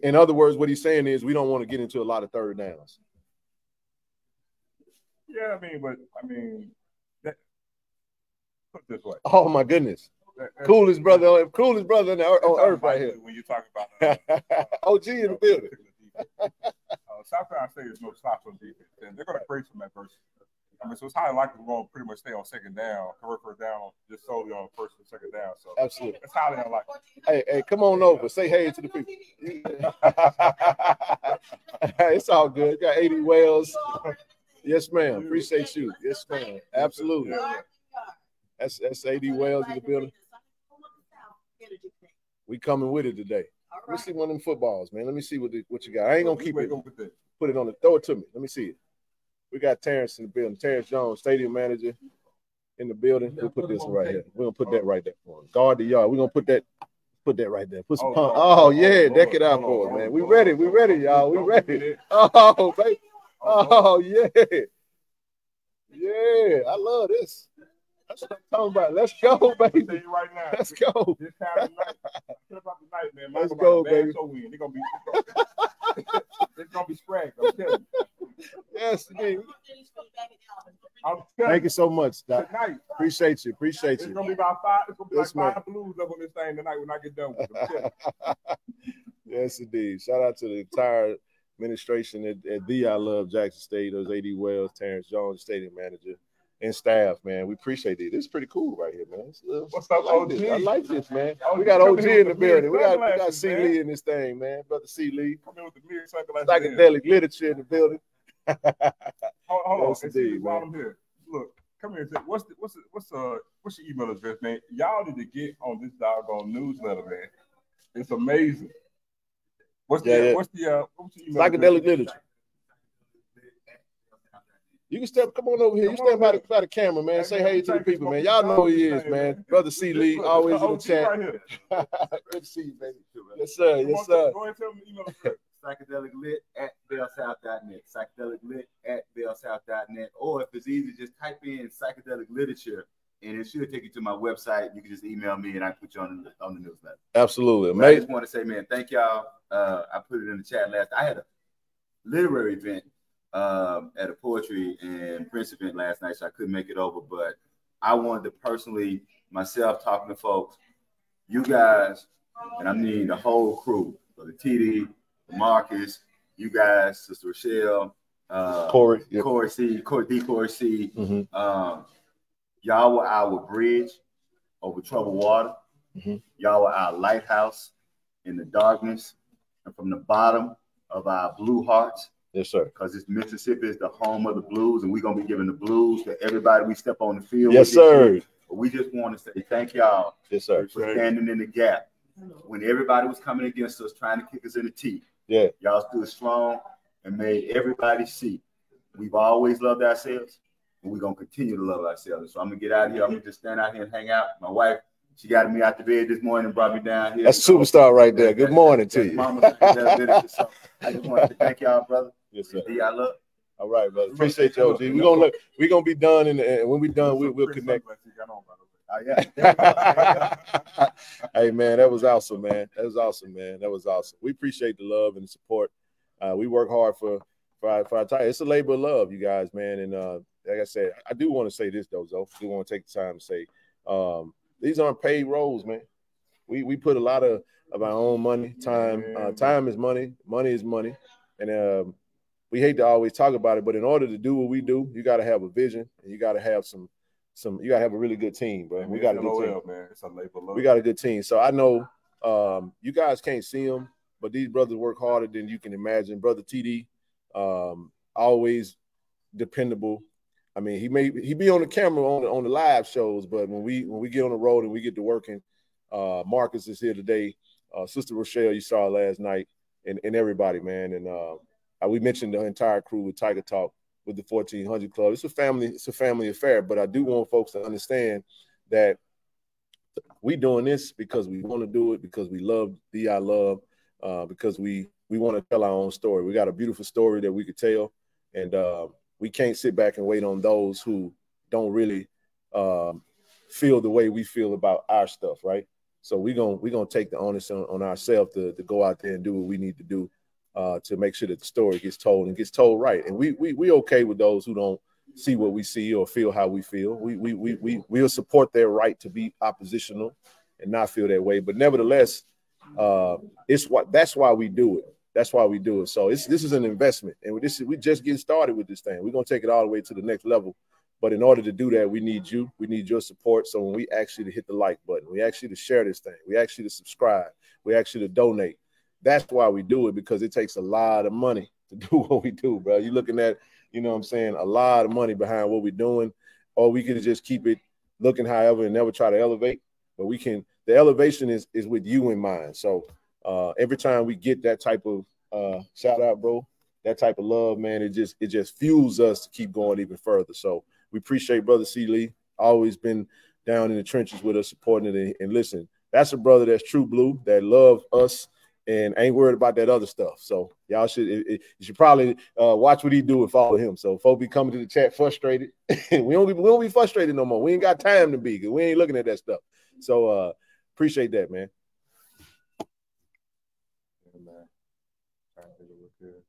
Speaker 2: In other words, what he's saying is we don't want to get into a lot of third downs.
Speaker 3: Yeah, I mean, but I mean, that, put this way.
Speaker 2: Oh my goodness, that, coolest brother, coolest brother on, on earth right here.
Speaker 3: When you talk about uh,
Speaker 2: OG in the building.
Speaker 3: uh, South Carolina State is no slouch on defense, and they're going to create some adversity. I mean, so it's highly likely we're going to pretty much stay on second down, convert first down, just solely on first and second down. So
Speaker 2: absolutely,
Speaker 3: it's highly unlikely.
Speaker 2: Hey, hey, come on over. Say hey to the people. it's all good. Got 80 Wells. Yes, ma'am. Appreciate you. Yes, ma'am. Absolutely. That's that's 80 Wells in the building. We coming with it today. Let me see one of them footballs, man. Let me see what the, what you got. I ain't gonna keep it. Put it on the throw it to me. Let me see it. We got Terrence in the building. Terrence Jones, stadium manager, in the building. We'll put this right here. We're gonna put that right there for him. Guard the yard. We're gonna put that put that right there. Put some oh, pump. Oh, oh, oh yeah, deck it out for us, man. We ready. We ready, y'all. We ready. Oh baby. Oh yeah. Yeah, I love this. That's what I'm talking about. Let's go, baby.
Speaker 3: right now.
Speaker 2: Let's go.
Speaker 3: This time of night, about the man.
Speaker 2: Let's go, baby.
Speaker 3: So win. They're gonna be. It's gonna be spragged. I'm telling you.
Speaker 2: Yes, indeed. Thank you so much, Doc.
Speaker 3: Tonight.
Speaker 2: Appreciate you. Appreciate
Speaker 3: it's
Speaker 2: you.
Speaker 3: It's gonna be about five. It's gonna be yes, like five blues up on this thing tonight when I get done with it.
Speaker 2: yes, indeed. Shout out to the entire administration at, at the I Love Jackson State. Those AD Wells, Terrence Jones, stadium manager. And staff, man. We appreciate it. This is pretty cool right here, man.
Speaker 3: What's up,
Speaker 2: I like
Speaker 3: OG?
Speaker 2: this. I like this, man.
Speaker 3: OG
Speaker 2: we got OG in the building. We got we got C
Speaker 3: man.
Speaker 2: Lee in this thing, man. Brother C Lee.
Speaker 3: Come in with the mirror sunglasses.
Speaker 2: Psychedelic literature in the building.
Speaker 3: Hold, hold on.
Speaker 2: Indeed, man.
Speaker 3: Here, look, come here. What's the, what's the, what's uh what's your email address, man? Y'all need to get on this doggone newsletter, man. It's amazing. What's
Speaker 2: Yeah,
Speaker 3: the
Speaker 2: yeah.
Speaker 3: what's the uh what's your email
Speaker 2: Psychedelic
Speaker 3: address?
Speaker 2: literature. You can step, come on over here. You
Speaker 3: Come
Speaker 2: stand
Speaker 3: on
Speaker 2: by
Speaker 3: over
Speaker 2: the, by the camera, man.
Speaker 3: Hey,
Speaker 2: Say hey to the people, man. Y'all know who he is,
Speaker 3: man.
Speaker 2: man. Brother C Lee, always in the chat.
Speaker 3: right.
Speaker 2: Good to see you, baby. Yes, sir. Yes, sir.
Speaker 3: Go ahead and tell them the email address.
Speaker 4: psychedelic lit at bellsouth.net. Psychedelic lit at bellsouth.net. Or if it's easy, just type in psychedelic literature and it should take you to my website. You can just email me and I can put you on the on the newsletter.
Speaker 2: Absolutely.
Speaker 4: But I just want to say, man, thank y'all. Uh, I put it in the chat last. I had a literary event um, at a poetry and Prince event last night, so I couldn't make it over. But I wanted to personally myself talking to folks, you guys, and I mean the whole crew, the TD, Marcus, you guys, Sister Rochelle, uh,
Speaker 2: Corey. Yeah.
Speaker 4: Corey C, Corey D, Corey C.
Speaker 2: Mhm.
Speaker 4: Um, y'all were our bridge over troubled water.
Speaker 2: Mhm.
Speaker 4: Y'all were our lighthouse in the darkness, and from the bottom of our blue hearts,
Speaker 2: Yes, sir.
Speaker 4: because this Mississippi is the home of the blues, and we're gonna be giving the blues to everybody we step on the field.
Speaker 2: Yes, sir.
Speaker 4: year. But we just want to say thank y'all
Speaker 2: Yes, sir.
Speaker 4: for standing in the gap when everybody was coming against us, trying to kick us in the teeth.
Speaker 2: Yeah.
Speaker 4: Y'all stood strong and made everybody see we've always loved ourselves and we're gonna continue to love ourselves. So I'm gonna get out of here. I'm gonna just stand out here and hang out. My wife, she got me out the bed this morning and brought me down here.
Speaker 2: That's a superstar right there. Good morning to you.
Speaker 4: Mama Psychedelic Literature. So I just wanted to thank y'all, brother.
Speaker 2: Yes, sir.
Speaker 4: D, I love.
Speaker 2: All right, brother. Appreciate you, OG. We're gonna look, we're gonna be done and, and when we're done, we, we'll connect.
Speaker 3: sunglasses got on, by the way.
Speaker 4: Yeah.
Speaker 2: hey man, that was awesome, man. That was awesome, man. That was awesome. We appreciate the love and the support. Uh, we work hard for for our, for our time. It's a labor of love, you guys, man. And uh, like I said, I do want to say this though, Zoe. I do want to take the time to say um, these aren't paid roles, man. We we put a lot of of our own money, time. Uh, time is money. Money is money, and um, we hate to always talk about it, but in order to do what we do, you got to have a vision and you got to have some some. You got to have a really good team, bro. We got a good team
Speaker 3: man. It's a labor love.
Speaker 2: we got a good team. So I know um, you guys can't see them, but these brothers work harder than you can imagine. Brother TD, um, always dependable. I mean, he may he be on the camera on the, on the live shows, but when we when we get on the road and we get to working, uh, Marcus is here today. Uh, Sister Rochelle, you saw last night, and, and everybody, man. And uh, uh, we mentioned the entire crew with Tiger Talk with the 1400 Klub. It's a family, it's a family affair. But I do want folks to understand that we doing this because we want to do it because we love DI love uh, because we we want to tell our own story. We got a beautiful story that we could tell, and uh, we can't sit back and wait on those who don't really um, feel the way we feel about our stuff, right? So we're gonna we're gonna take the onus on, on ourselves to, to go out there and do what we need to do uh, to make sure that the story gets told and gets told right. And we we we okay with those who don't see what we see or feel how we feel. We we we we we'll support their right to be oppositional and not feel that way. But nevertheless, uh, it's what that's why we do it. That's why we do it. So it's this is an investment, and this is we just getting started with this thing. We're gonna take it all the way to the next level. But in order to do that, we need you. We need your support. So when we you to hit the like button, we you to share this thing, we you to subscribe, we you to donate. That's why we do it because it takes a lot of money to do what we do, bro. You're looking at, you know what I'm saying, a lot of money behind what we're doing, or we could just keep it looking however and never try to elevate. But we can, the elevation is is with you in mind. So uh every time we get that type of uh shout out, bro, that type of love, man, it just it just fuels us to keep going even further. So we appreciate Brother C. Lee, always been down in the trenches with us, supporting it. And, and listen, that's a brother that's true blue, that love us and ain't worried about that other stuff. So y'all should it, it- you should probably uh, watch what he do and follow him. So folk be coming to the chat frustrated. we don't be, we don't be frustrated no more. We ain't got time to be we ain't looking at that stuff. So uh appreciate that, man.
Speaker 3: Yeah, man. Trying to think of what's good.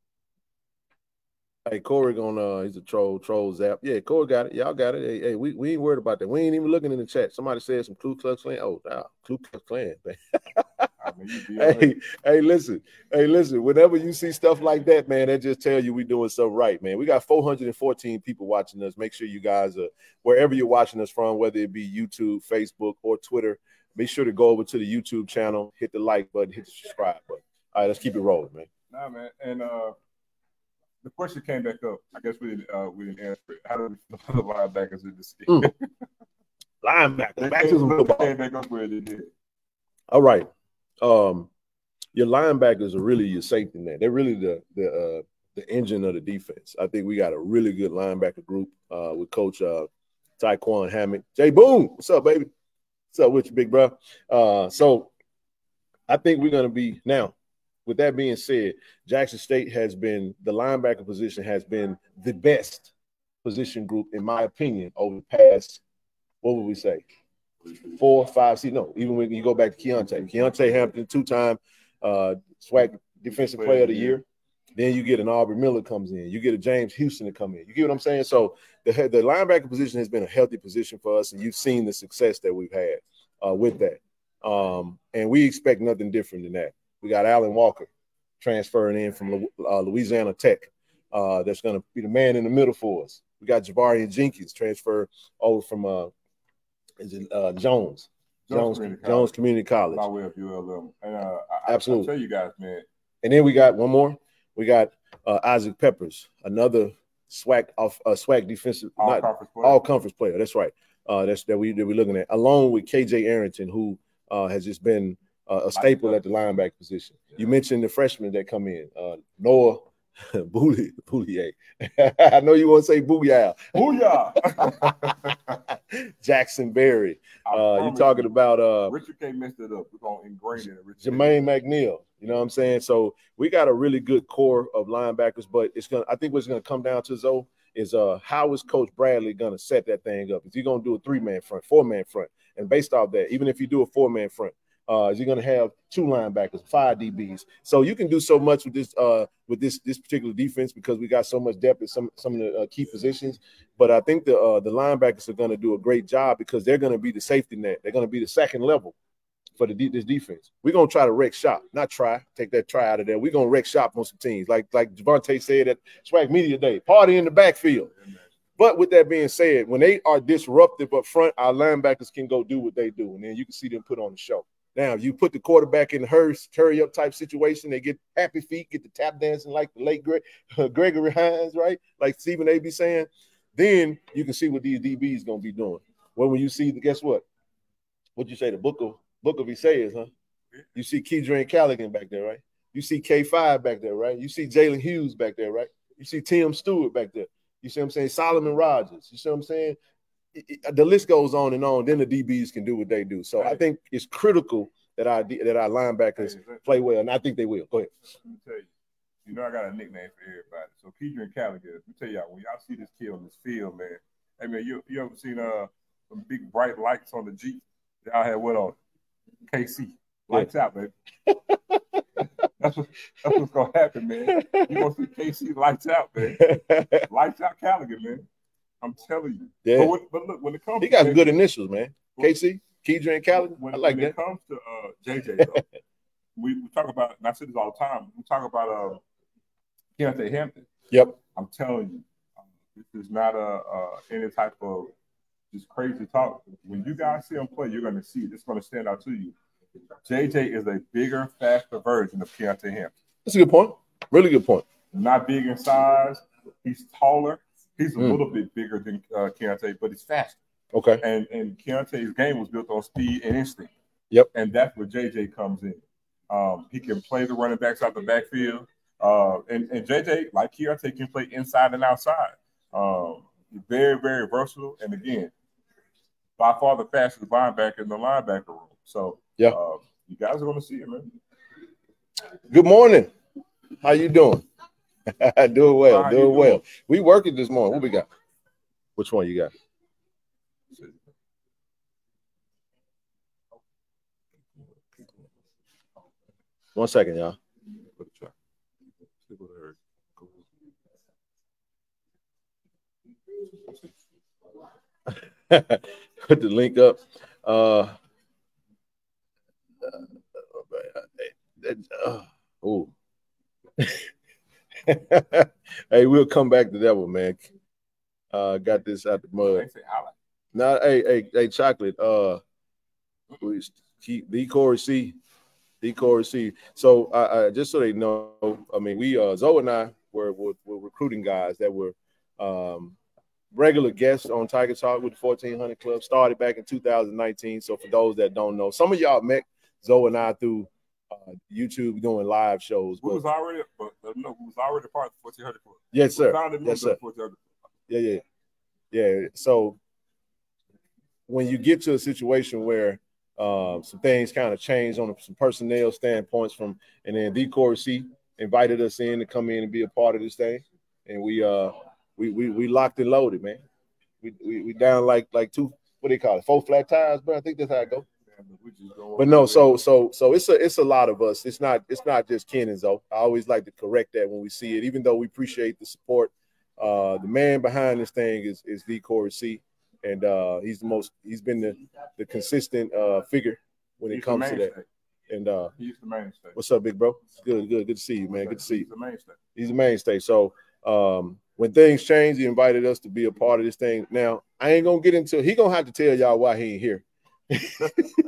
Speaker 2: Hey, Corey gonna uh he's a troll, troll zap. Yeah, Corey got it. Y'all got it. Hey, hey, we, we ain't worried about that. We ain't even looking in the chat. Somebody said some Ku Klux Klan. Oh, wow, Ku Klux Klan. hey, hey, listen, hey, listen. Whenever you see stuff like that, man, that just tell you we doing something right, man. We got 414 people watching us. Make sure you guys are wherever you're watching us from, whether it be YouTube, Facebook, or Twitter. Make sure to go over to the YouTube channel, hit the like button, hit the subscribe button. All right, let's keep it rolling, man.
Speaker 3: Nah, man, and uh, the question came back up. I guess we didn't uh, we didn't answer it. How do we feel the linebackers in this game? Mm.
Speaker 2: linebackers. Back to the football.
Speaker 3: Came back up where they did.
Speaker 2: All right. Um, your linebackers are really your safety net. They're really the the uh, the engine of the defense. I think we got a really good linebacker group uh, with Coach uh, Taekwon Hammond. Jay Boone, what's up, baby? What's up with you, big bro? Uh, so I think we're gonna be now. With that being said, Jackson State has been the linebacker position has been the best position group, in my opinion, over the past. What would we say? Four, five See, No, even when you go back to Keontae, Keontae Hampton, two-time uh, SWAC Defensive Player of the Year. Then you get an Aubrey Miller comes in. You get a James Houston to come in. You get what I'm saying? So the the linebacker position has been a healthy position for us, and you've seen the success that we've had uh, with that. Um, and we expect nothing different than that. We got Alan Walker transferring in from uh, Louisiana Tech. Uh, that's going to be the man in the middle for us. We got Javarian Jenkins transfer over from uh, is it uh, Jones? Jones, Jones Community, Jones Community College.
Speaker 3: By way of ULM. And uh, I, Absolutely. I, tell you guys, man.
Speaker 2: And then we got one more. We got uh, Isaac Peppers, another swag off uh, SWAC defensive
Speaker 3: all not, conference player.
Speaker 2: all conference player. That's right. Uh, that's that we that we're looking at, along with KJ Arrington, who uh, has just been uh, a staple at the linebacker position. Yeah. You mentioned the freshmen that come in, uh, Noah Booty, Booty. I know you want to say Booyah.
Speaker 3: Booyah.
Speaker 2: Jackson Berry. Uh, you're talking about uh,
Speaker 3: Richard K messed it up. We're gonna ingrain it.
Speaker 2: Richard Jermaine McNeil. You know what I'm saying? So we got a really good core of linebackers, but it's gonna. I think what's gonna come down to Zoe is uh how is Coach Bradley gonna set that thing up? Is he gonna do a three man front, four man front? And based off that, even if you do a four man front, uh, he going to have two linebackers, five DBs? So you can do so much with this uh, with this this particular defense because we got so much depth at some some of the uh, key positions. But I think the uh, the linebackers are going to do a great job because they're going to be the safety net. They're going to be the second level for the this defense. We're gonna try to wreck shop, not try. Take that try out of there. We're gonna wreck shop on some teams, like like Javante said at SWAC Media Day. Party in the backfield. But with that being said, when they are disruptive up front, our linebackers can go do what they do, and then you can see them put on the show. Now, if you put the quarterback in her hurry up type situation, they get happy feet, get the tap dancing like the late Gre- Gregory Hines, right? Like Stephen A. be saying, then you can see what these DBs gonna be doing. Well, when you see, the, guess what? What you say, the book of book of Isaiah, huh? You see Keydrian Callaghan back there, right? You see K5 back there, right? You see Jalen Hughes back there, right? You see Tim Stewart back there. You see what I'm saying? Solomon Rogers. You see what I'm saying? The list goes on and on. Then the DBs can do what they do. So I think it's critical that our that our linebackers play well, and I think they will. Go ahead.
Speaker 3: Let me tell you, you know I got a nickname for everybody. So Keydrian Callaghan. Let me tell y'all, when y'all see this kid on this field, man. Hey man, you you ever seen uh some big bright lights on the Jeep? Y'all had what on? KC. Lights yeah. out, baby. that's what that's what's gonna happen, man. You gonna see KC lights out, man. lights out Callaghan, man. I'm telling you.
Speaker 2: Yeah.
Speaker 3: But, when, but look, when it comes,
Speaker 2: he got JJ, good initials, man. KC, Keydrian Callaghan.
Speaker 3: When,
Speaker 2: I like
Speaker 3: when
Speaker 2: that.
Speaker 3: it comes to uh, JJ, though, we, we talk about, and I say this all the time. We talk about uh, Keontae Hampton.
Speaker 2: Yep.
Speaker 3: I'm telling you, um, this is not a uh, any type of just crazy talk. When you guys see him play, you're going to see it. It's going to stand out to you. JJ is a bigger, faster version of Keontae Hampton.
Speaker 2: That's a good point. Really good point.
Speaker 3: Not big in size. He's taller. He's a mm. little bit bigger than uh, Keontae, but he's faster.
Speaker 2: Okay.
Speaker 3: And and Keontae's game was built on speed and instinct.
Speaker 2: Yep.
Speaker 3: And that's where JJ comes in. Um, he can play the running backs out the backfield. Uh, and, and JJ, like Keontae, can play inside and outside. Um, very, very versatile. And again, by far the fastest linebacker in the linebacker room. So
Speaker 2: yeah,
Speaker 3: uh, you guys are going to see him, man.
Speaker 2: Good morning. How you doing? doing well, doing well. We working this morning. What we got? Which one you got? One second, y'all. Put the link up. Uh, uh, oh. hey, we'll come back to that one, man. Uh, got this out the mud. Now, hey, hey, hey, chocolate. Uh, we keep the Corey C, the Corey C. So, I, I just so they know, I mean, we uh, Zoe and I were, were were recruiting guys that were um regular guests on Tiger Talk with the 1400 Klub. Started back in 2019. So, for those that don't know, some of y'all met Zoe and I through uh, YouTube doing live shows.
Speaker 3: Who was already, but no, who was already part of the 1400 Klub.
Speaker 2: yes, sir. Yes, sir.
Speaker 3: of the 1400 Klub.
Speaker 2: Yeah, yeah, yeah. So when you get to a situation where uh, some things kind of change on some personnel standpoints from, and then D C invited us in to come in and be a part of this thing, and we uh we we, we locked and loaded, man. We, we we down like like two what do they call it four flat tires, but I think that's how it go.
Speaker 3: But we just go
Speaker 2: But no, so so so it's a it's a lot of us. It's not it's not just Ken and Zoe. I always like to correct that when we see it, even though we appreciate the support. Uh, the man behind this thing is is D Corey C, and uh, he's the most he's been the the consistent uh figure when it
Speaker 3: He's the
Speaker 2: comes to that. And uh,
Speaker 3: He's the mainstay.
Speaker 2: what's up, big bro? Good, good, good to see you, man. Good to see you
Speaker 3: He's the mainstay.
Speaker 2: he's a mainstay. So um, when things change, he invited us to be a part of this thing. Now I ain't gonna get into. He gonna have to tell y'all why he ain't here.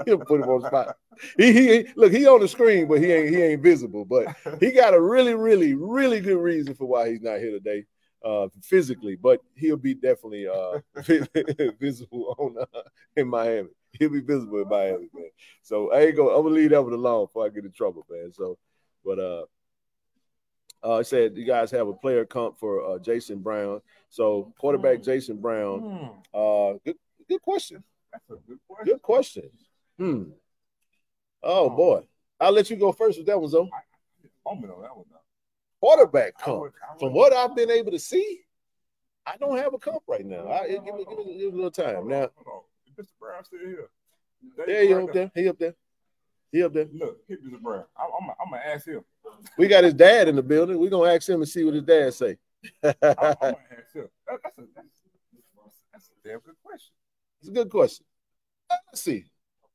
Speaker 2: He'll put him on the spot. He, he look. He on the screen, but he ain't he ain't visible. But he got a really, really, really good reason for why he's not here today, uh, physically. But he'll be definitely uh, visible on uh, in Miami. He'll be visible in Miami, man. So I ain't gonna. I'm gonna leave that one alone before I get in trouble, man. So, but uh, uh, it said you guys have a player comp for uh, Jason Brown. So quarterback Jason Brown.
Speaker 3: Hmm,
Speaker 2: Uh, good, good question.
Speaker 3: That's a good question.
Speaker 2: Good question. Hmm. Oh boy, I'll let you go first with that one, though.
Speaker 3: On that one.
Speaker 2: Quarterback
Speaker 3: I
Speaker 2: comp.
Speaker 3: would- I
Speaker 2: From what I've been able to see, I don't have a comp right now. I, give, me, give, me, give me a little time. Now,
Speaker 3: Hold on. Mr. Brown still here.
Speaker 2: there you up there. He up there. He up there.
Speaker 3: Look, hit Mr. Brown. I'm, I'm, I'm gonna ask him.
Speaker 2: We got his dad in the building. We're gonna ask him and see what his dad say.
Speaker 3: I'm, I'm gonna ask him. That, that's a that's, that's a damn good question.
Speaker 2: It's a good question. Let's see.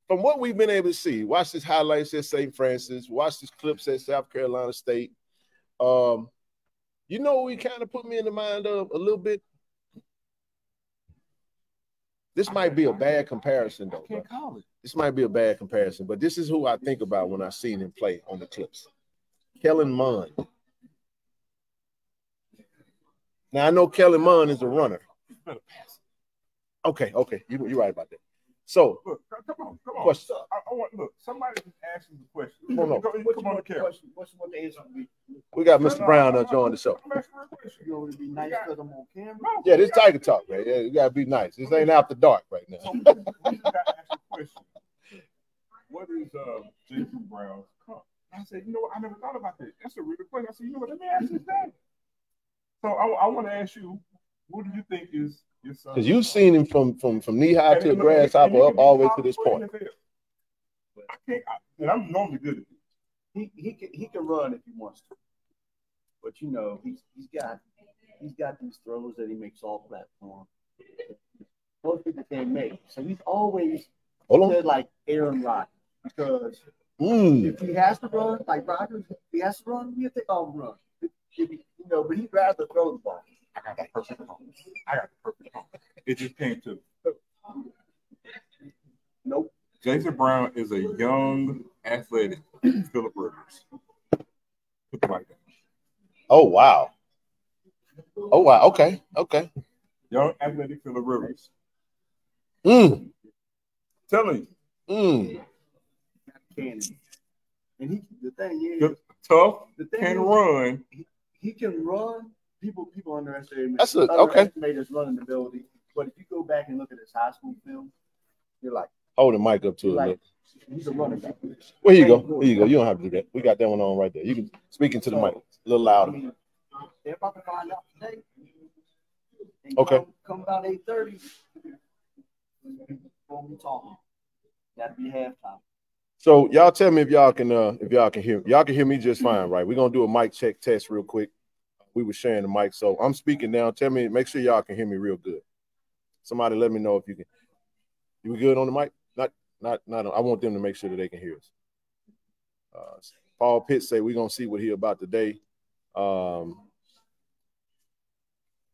Speaker 2: From what we've been able to see, watch this highlights at St. Francis, watch this clips at South Carolina State. Um, you know, what we kind of put me in the mind of a little bit. This might be a bad comparison, though.
Speaker 3: I can't call it.
Speaker 2: This might be a bad comparison, but this is who I think about when I seen him play on the clips. Kellen Mond. Now I know Kellen Mond is a runner.
Speaker 3: You better pass.
Speaker 2: Okay, okay, you, you're right about that. So
Speaker 3: Look, come on, come on.
Speaker 2: Question.
Speaker 3: I, I want look. Somebody just asked you the question.
Speaker 2: No, no.
Speaker 3: Go- you come on the camera.
Speaker 5: What's what the answer be?
Speaker 2: we got Mr.
Speaker 3: no,
Speaker 2: Brown
Speaker 3: I'm-
Speaker 2: uh, join the show.
Speaker 3: I'm asking her.
Speaker 5: You want to be nice because I'm on camera?
Speaker 3: No,
Speaker 2: Yeah, this
Speaker 3: got-
Speaker 2: Tiger Talk, man. Yeah, you gotta be nice. This ain't after dark right now.
Speaker 3: So we just got to ask the question. What is uh, Jason Brown's comp? I said, you know what? I never thought about that. That's a really good question. I said, you know what? Let me ask his dad. So I, I want to ask you, what do you think is your son?
Speaker 2: Because you've seen him from from from knee high to a grasshopper up all the way to this point.
Speaker 3: I can't. I, and I'm normally good at this.
Speaker 5: He he can he can run if he wants to, but you know he's he's got he's got these throws that he makes all platform. Most people can't make, so he's always like Aaron Rodgers because
Speaker 2: Mm.
Speaker 5: if he has to run like Rodgers, if he has to run, he'll take all the run. If he, you know, but he'd rather throw the ball.
Speaker 3: I got the perfect comp. I got the perfect comp. It just came to me.
Speaker 5: Nope.
Speaker 3: Jason Brown is a young, athletic Philip Rivers. Put the mic down.
Speaker 2: Oh wow. Oh wow. Okay. Okay.
Speaker 3: Young, athletic Philip Rivers.
Speaker 2: Mm.
Speaker 3: Telling you,
Speaker 2: Mm.
Speaker 5: Cannon. And he the thing is
Speaker 3: good, tough,
Speaker 5: the thing
Speaker 3: can
Speaker 5: is,
Speaker 3: run.
Speaker 5: he can run. People people underestimate
Speaker 2: That's a- okay.
Speaker 5: his running ability. But if you go back and look at his high school film, you're like,
Speaker 2: Hold the mic up to it.
Speaker 5: like he's a running back.
Speaker 2: Well, here you go. Here you go. You don't have to do that. We got that one on right there. You can speak into the mic a little
Speaker 5: I
Speaker 2: louder.
Speaker 5: mean, they're about to find out today.
Speaker 2: Okay.
Speaker 5: Come, come about eight thirty. We'll be talking. That'd be halftime.
Speaker 2: So y'all tell me if y'all can uh if y'all can hear y'all can hear me just fine, right? We're gonna do a mic check test real quick. We were sharing the mic, so I'm speaking now. Tell me, make sure y'all can hear me real good. Somebody let me know if you can. You good on the mic? Not not not. I want them to make sure that they can hear us. Uh, Paul Pitt say we're gonna see what he about today. Um,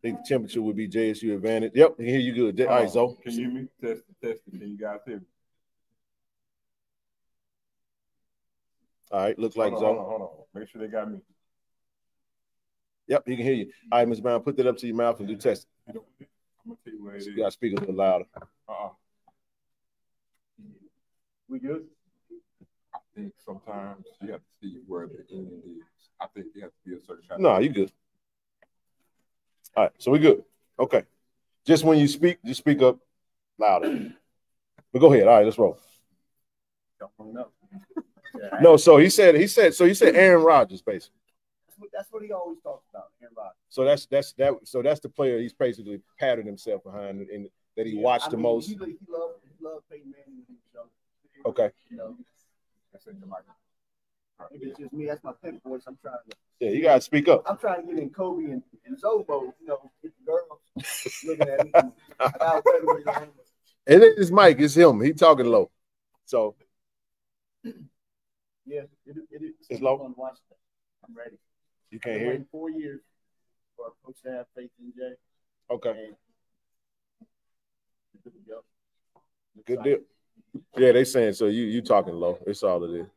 Speaker 2: I think the temperature would be JSU advantage. Yep, can hear you good. All right, Zoe.
Speaker 3: Can you hear me? Test, test. Can you guys hear me?
Speaker 2: All right, looks like
Speaker 3: hold on, hold
Speaker 2: Zoe.
Speaker 3: on, hold on. Make sure they got me.
Speaker 2: Yep, he can hear you. All right, Ms. Brown, put that up to your mouth and do test.
Speaker 3: I'm gonna tell you what it
Speaker 2: You gotta speak a little louder.
Speaker 3: Uh-uh.
Speaker 5: We good?
Speaker 3: I think sometimes you have to see where the end is. I think you have to be a certain kind
Speaker 2: No, you good. All right, so we good. Okay. Just when you speak, just speak up louder. But go ahead. All right, let's roll. No, so he said, he said, so he said Aaron Rodgers, basically.
Speaker 5: That's what, that's what he always talks about, Aaron Rodgers.
Speaker 2: So that's that's that. So that's the player he's basically patterned himself behind, and that he watched
Speaker 5: I
Speaker 2: the most.
Speaker 5: He, he loved, he loved Peyton Manning. So,
Speaker 2: Okay.
Speaker 5: You know,
Speaker 3: That's in the mic.
Speaker 5: maybe it's just me. That's my pimp voice. I'm trying to.
Speaker 2: Yeah, you gotta speak up.
Speaker 5: I'm trying to get in Kobe and, and Zobo. You know, get the girls looking at me. I got a better way to handle it.
Speaker 2: And it is Mike. It's him. He talking low. So
Speaker 5: Yeah, it, it, it,
Speaker 2: It's low?
Speaker 5: fun to watch. I'm ready.
Speaker 2: You can't hear.
Speaker 5: four years for a coach to have faith in Jay.
Speaker 2: Okay.
Speaker 5: Good
Speaker 2: deal. Yeah, they saying so. You you talking low. It's all it is.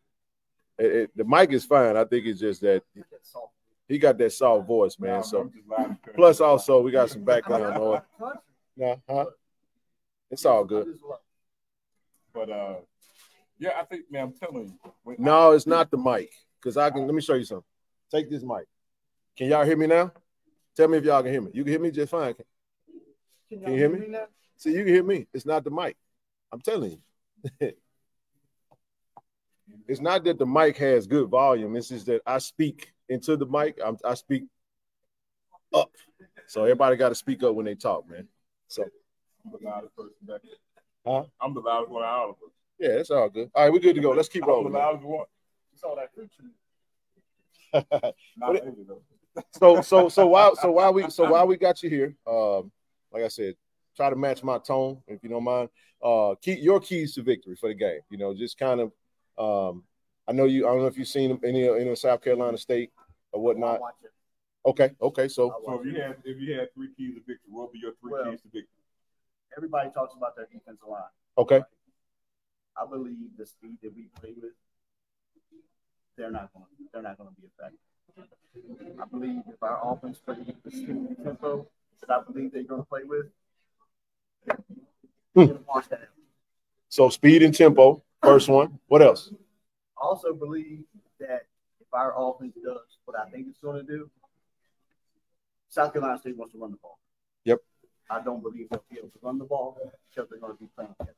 Speaker 2: It, it, the mic is fine. I think it's just that
Speaker 5: Get that soft.
Speaker 2: he got that soft voice, man. So
Speaker 3: I'm just lying because-
Speaker 2: plus also we got some background noise. Nah, huh? It's all good.
Speaker 3: But uh, yeah, I think, man, I'm telling you.
Speaker 2: No, it's not the mic. Cause I can let me show you something. Take this mic. Can y'all hear me now? Tell me if y'all can hear me. You can hear me just fine.
Speaker 5: Can,
Speaker 2: Can you hear me?
Speaker 5: now?
Speaker 2: See, you can hear me. It's not the mic. I'm telling you. it's not that the mic has good volume. It's just that I speak into the mic. I'm, I speak up. So everybody got to speak up when they talk, man. So
Speaker 3: I'm the loudest person back there.
Speaker 2: Huh?
Speaker 3: I'm the loudest one out of us.
Speaker 2: yeah, it's all good. All right, we're good to go. Let's keep rolling.
Speaker 3: I'm the
Speaker 2: rolling.
Speaker 3: loudest one.
Speaker 5: You saw that preacher.
Speaker 3: Not
Speaker 2: What it-
Speaker 3: lately, though.
Speaker 2: so so so while so while we so while we got you here, um, like I said, try to match my tone if you don't mind. Uh, key your keys to victory for the game. You know, just kind of. Um, I know you. I don't know if you've seen any any of South Carolina State or whatnot. Okay, okay. So
Speaker 3: So if you
Speaker 5: it.
Speaker 3: had if you had three keys to victory, what would be your three
Speaker 5: Well-
Speaker 3: keys to victory?
Speaker 5: Everybody talks about their defensive line.
Speaker 2: okay,
Speaker 5: I believe the speed that we play with, they're not going. They're not going to be effective. I believe if our offense plays with the speed and tempo that I believe they're going to play with,
Speaker 2: Hmm.
Speaker 5: watch that.
Speaker 2: so speed and tempo. First one. What else?
Speaker 5: I also believe that if our offense does what I think it's going to do, South Carolina State wants to run the ball.
Speaker 2: Yep.
Speaker 5: I don't believe they'll be able to run the ball because they're going to be playing catch.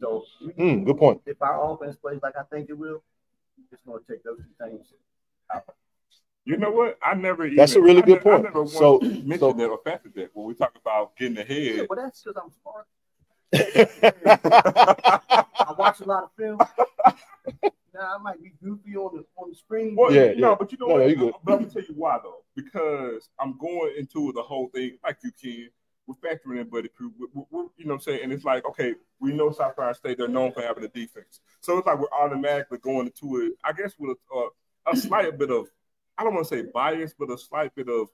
Speaker 5: So
Speaker 2: Hmm, good point.
Speaker 5: if our offense plays like I think it will, it's going to take those two things. out.
Speaker 3: You know what? I never. Even,
Speaker 2: That's a really
Speaker 3: I
Speaker 2: good
Speaker 3: never,
Speaker 2: point.
Speaker 3: I never
Speaker 2: So-
Speaker 3: mentioned
Speaker 2: so-
Speaker 3: that or fancied that when we talk about getting
Speaker 5: Yeah,
Speaker 3: ahead.
Speaker 5: but that's because I'm smart. I watch a lot of film. now I might be goofy on the on the screen.
Speaker 3: Well,
Speaker 2: Yeah,
Speaker 3: no,
Speaker 2: yeah.
Speaker 3: but you know
Speaker 2: No,
Speaker 3: what?
Speaker 2: no, you good.
Speaker 3: But I'm gonna tell you why though. Because I'm going into the whole thing like you can. We're factoring in Buddy Pough. We're, we're, you know what I'm saying? And it's like, okay, we know South Carolina State, they're known for having a defense. So it's like we're automatically going into it, I guess, with a, uh, a slight bit of, I don't want to say bias, but a slight bit of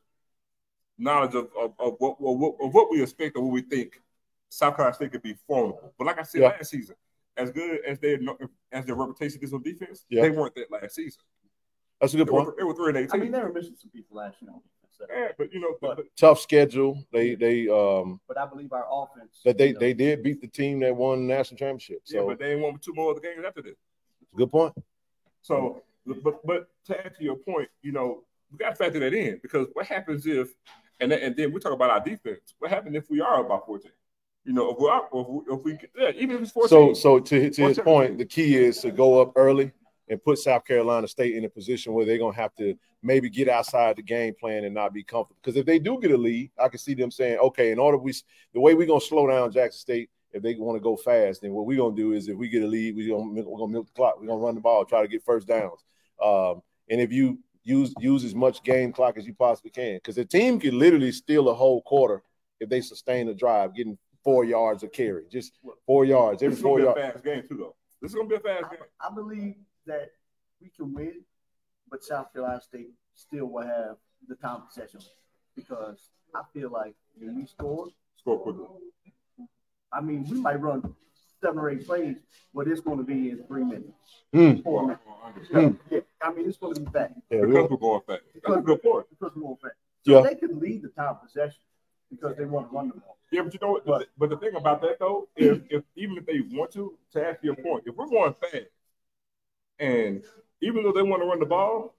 Speaker 3: knowledge of, of, of, what, of, what, of what we expect or what we think South Carolina State could be formidable. But like I said
Speaker 2: Yeah.
Speaker 3: last season, as good as they as their reputation is on defense,
Speaker 2: Yeah.
Speaker 3: they weren't that last season.
Speaker 2: That's a
Speaker 3: They
Speaker 2: good point.
Speaker 3: were, they were three and eighteen.
Speaker 5: I mean, they were missing some people last year. on defense, so-
Speaker 3: yeah, but you know, but,
Speaker 5: But-
Speaker 2: Tough schedule. They they um
Speaker 5: But I believe our offense.
Speaker 2: that they
Speaker 5: you know,
Speaker 2: they did beat the team that won the national championship.
Speaker 3: yeah,
Speaker 2: So
Speaker 3: but they ain't won two more of the games after this.
Speaker 2: good point.
Speaker 3: So, but but to add to your point, you know, we got to factor that in because what happens if, and then, and then we talk about our defense. What happens if we are about fourteen? You know, if we are, if we, if we yeah, even if it's
Speaker 2: So
Speaker 3: fourteen.
Speaker 2: so to to his point, the key is to go up early and put South Carolina State in a position where they're gonna have to maybe get outside the game plan and not be comfortable. Because if they do get a lead, I can see them saying, okay, in order we the way we're gonna slow down Jackson State. If they want to go fast, then what we're gonna do is if we get a lead, we're gonna we're gonna milk the clock. We're gonna run the ball, try to get first downs. Um, and if you use use as much game clock as you possibly can, because the team can literally steal a whole quarter if they sustain a drive, getting four yards of carry, just four yards every
Speaker 3: this is
Speaker 2: four
Speaker 3: gonna be
Speaker 2: yards.
Speaker 3: a fast game too, though. This is gonna be a fast
Speaker 5: I,
Speaker 3: game.
Speaker 5: I believe that we can win, but South Carolina State still will have the time possession because I feel like when we score,
Speaker 3: Score quickly.
Speaker 5: I mean, we might run seven or eight plays, but it's going to be in three minutes,
Speaker 2: Hmm.
Speaker 5: four
Speaker 3: Or-
Speaker 5: minutes.
Speaker 3: or under-
Speaker 5: Yeah, I mean, it's going to be fast
Speaker 2: Yeah,
Speaker 3: Because
Speaker 2: we'll-
Speaker 3: we're going fast. That's a good point.
Speaker 5: because we're going fast.
Speaker 2: Yeah.
Speaker 5: They can lead the time possession because they want to run the ball.
Speaker 3: Yeah, but you know what? But, but the thing about that though, if, if even if they want to, to ask your point, if we're going fast, and even though they want to run the ball,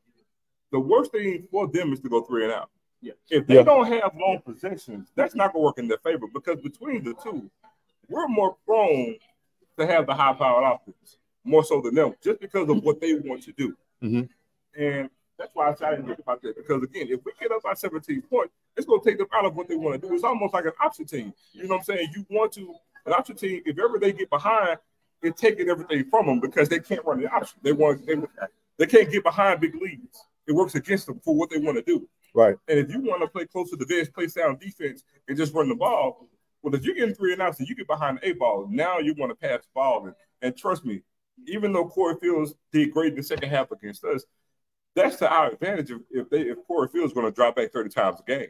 Speaker 3: the worst thing for them is to go three and out.
Speaker 5: Yeah.
Speaker 3: If they
Speaker 2: Yeah.
Speaker 3: don't have long possessions, that's not going to work in their favor because between the two, we're more prone to have the high powered offense more so than them, just because of what they want to do.
Speaker 2: Mhm.
Speaker 3: And that's why I try to think about that because again, if we get up by 17 points, it's going to take them out of what they want to do. It's almost like an option team. You know what I'm saying? You want to an option team. If ever they get behind, it's taking everything from them because they can't run the option. They want they they can't get behind big leads. It works against them for what they want to do.
Speaker 2: Right.
Speaker 3: And if you want to play close to the bench, play sound defense, and just run the ball, well, if you're getting three and outs and you get behind the eight ball, now you want to pass the ball. And, and trust me, even though Corey Fields did great in the second half against us, that's to our advantage if, if they if Corey Fields going to drop back 30 times a game.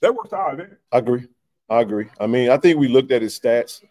Speaker 3: That works to our advantage.
Speaker 2: I agree. I agree. I mean, I think we looked at his stats.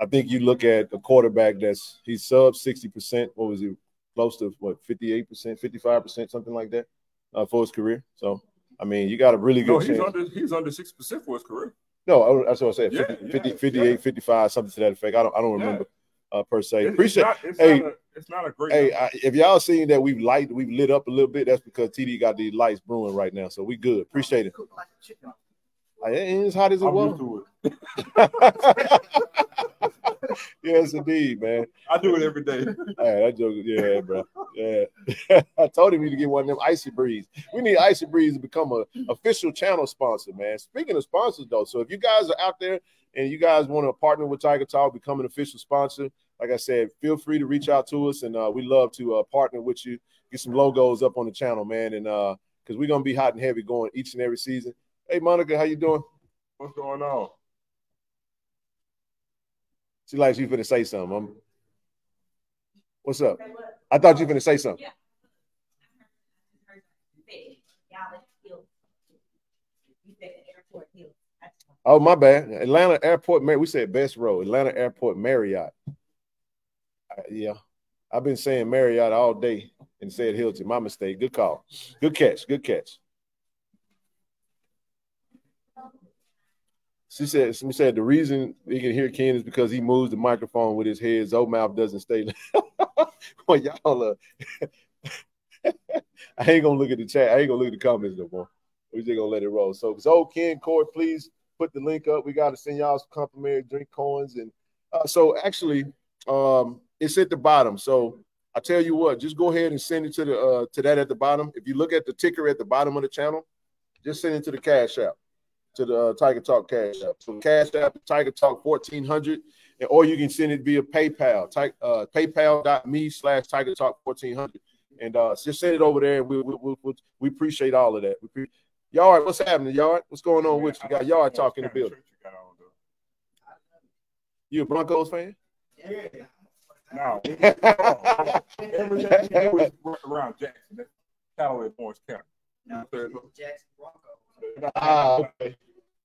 Speaker 2: I think you look at a quarterback that's he's sub 60%. What was he? Close to what 58%, 55%, something like that, uh, for his career. So I mean, you got a really good
Speaker 3: No, he's
Speaker 2: chance.
Speaker 3: under he's under six percent for his career.
Speaker 2: No, I- that's what I said.
Speaker 3: Yeah,
Speaker 2: 50,
Speaker 3: yeah,
Speaker 2: 50
Speaker 3: yeah.
Speaker 2: 58, 55, something to that effect. I don't I don't
Speaker 3: Yeah.
Speaker 2: remember uh, per se.
Speaker 3: It's-
Speaker 2: Appreciate
Speaker 3: It's not, it's,
Speaker 2: hey,
Speaker 3: not a, it's not a great.
Speaker 2: Hey. I, if y'all seen that we've light, we've lit up a little bit. That's because TD got these lights brewing right now, so we good. Appreciate it.
Speaker 5: Cook like a.
Speaker 2: It ain't as hot as it
Speaker 3: I'm
Speaker 2: was.
Speaker 3: Used to it.
Speaker 2: yes, indeed, man.
Speaker 3: I do it every day.
Speaker 2: Hey, that joke, yeah, bro. Yeah, I told him we to get one of them icy breeze. We need icy breeze to become an official channel sponsor, man. Speaking of sponsors, though, so if you guys are out there and you guys want to partner with Tiger Talk, become an official sponsor, like I said, feel free to reach out to us, and uh, we love to uh, partner with you. Get some logos up on the channel, man, and uh, because we're gonna be hot and heavy going each and every season. Hey, Monica, how you doing?
Speaker 3: What's going on?
Speaker 2: She like she finna say something. I'm- What's up? I thought you were finna say something. Oh, my bad. Atlanta Airport, Mar- we said best row. Atlanta Airport Marriott. Uh, yeah, I've been saying Marriott all day and said Hilton. My mistake. Good call. Good catch. Good catch. She said, she said the reason he can hear Ken is because he moves the microphone with his head. Zoe mouth doesn't stay. well, y'all, uh, I ain't gonna look at the chat. I ain't gonna look at the comments no more. We're just gonna let it roll. So, Zoe, Ken, Corey, please put the link up. We got to send y'all some complimentary drink coins. And uh, so, actually, um, it's at the bottom. So, I tell you what, just go ahead and send it to the uh, to that at the bottom. If you look at the ticker at the bottom of the channel, just send it to the Cash App, to the uh, Tiger Talk Cash App. So, Cash App, Tiger Talk fourteen hundred, and, or you can send it via PayPal, ty- uh, PayPal.me slash Tiger Talk fourteen hundred, and uh, just send it over there. And we we, we, we, we appreciate all of that. We pre- Yard, what's happening, Yard? What's going on with you? Got Yard talking in the building. You a Broncos fan?
Speaker 5: Yeah.
Speaker 3: No, everything was around Jackson, that's Callaway, Orange County.
Speaker 5: No, Jackson Broncos.
Speaker 2: Ah, okay.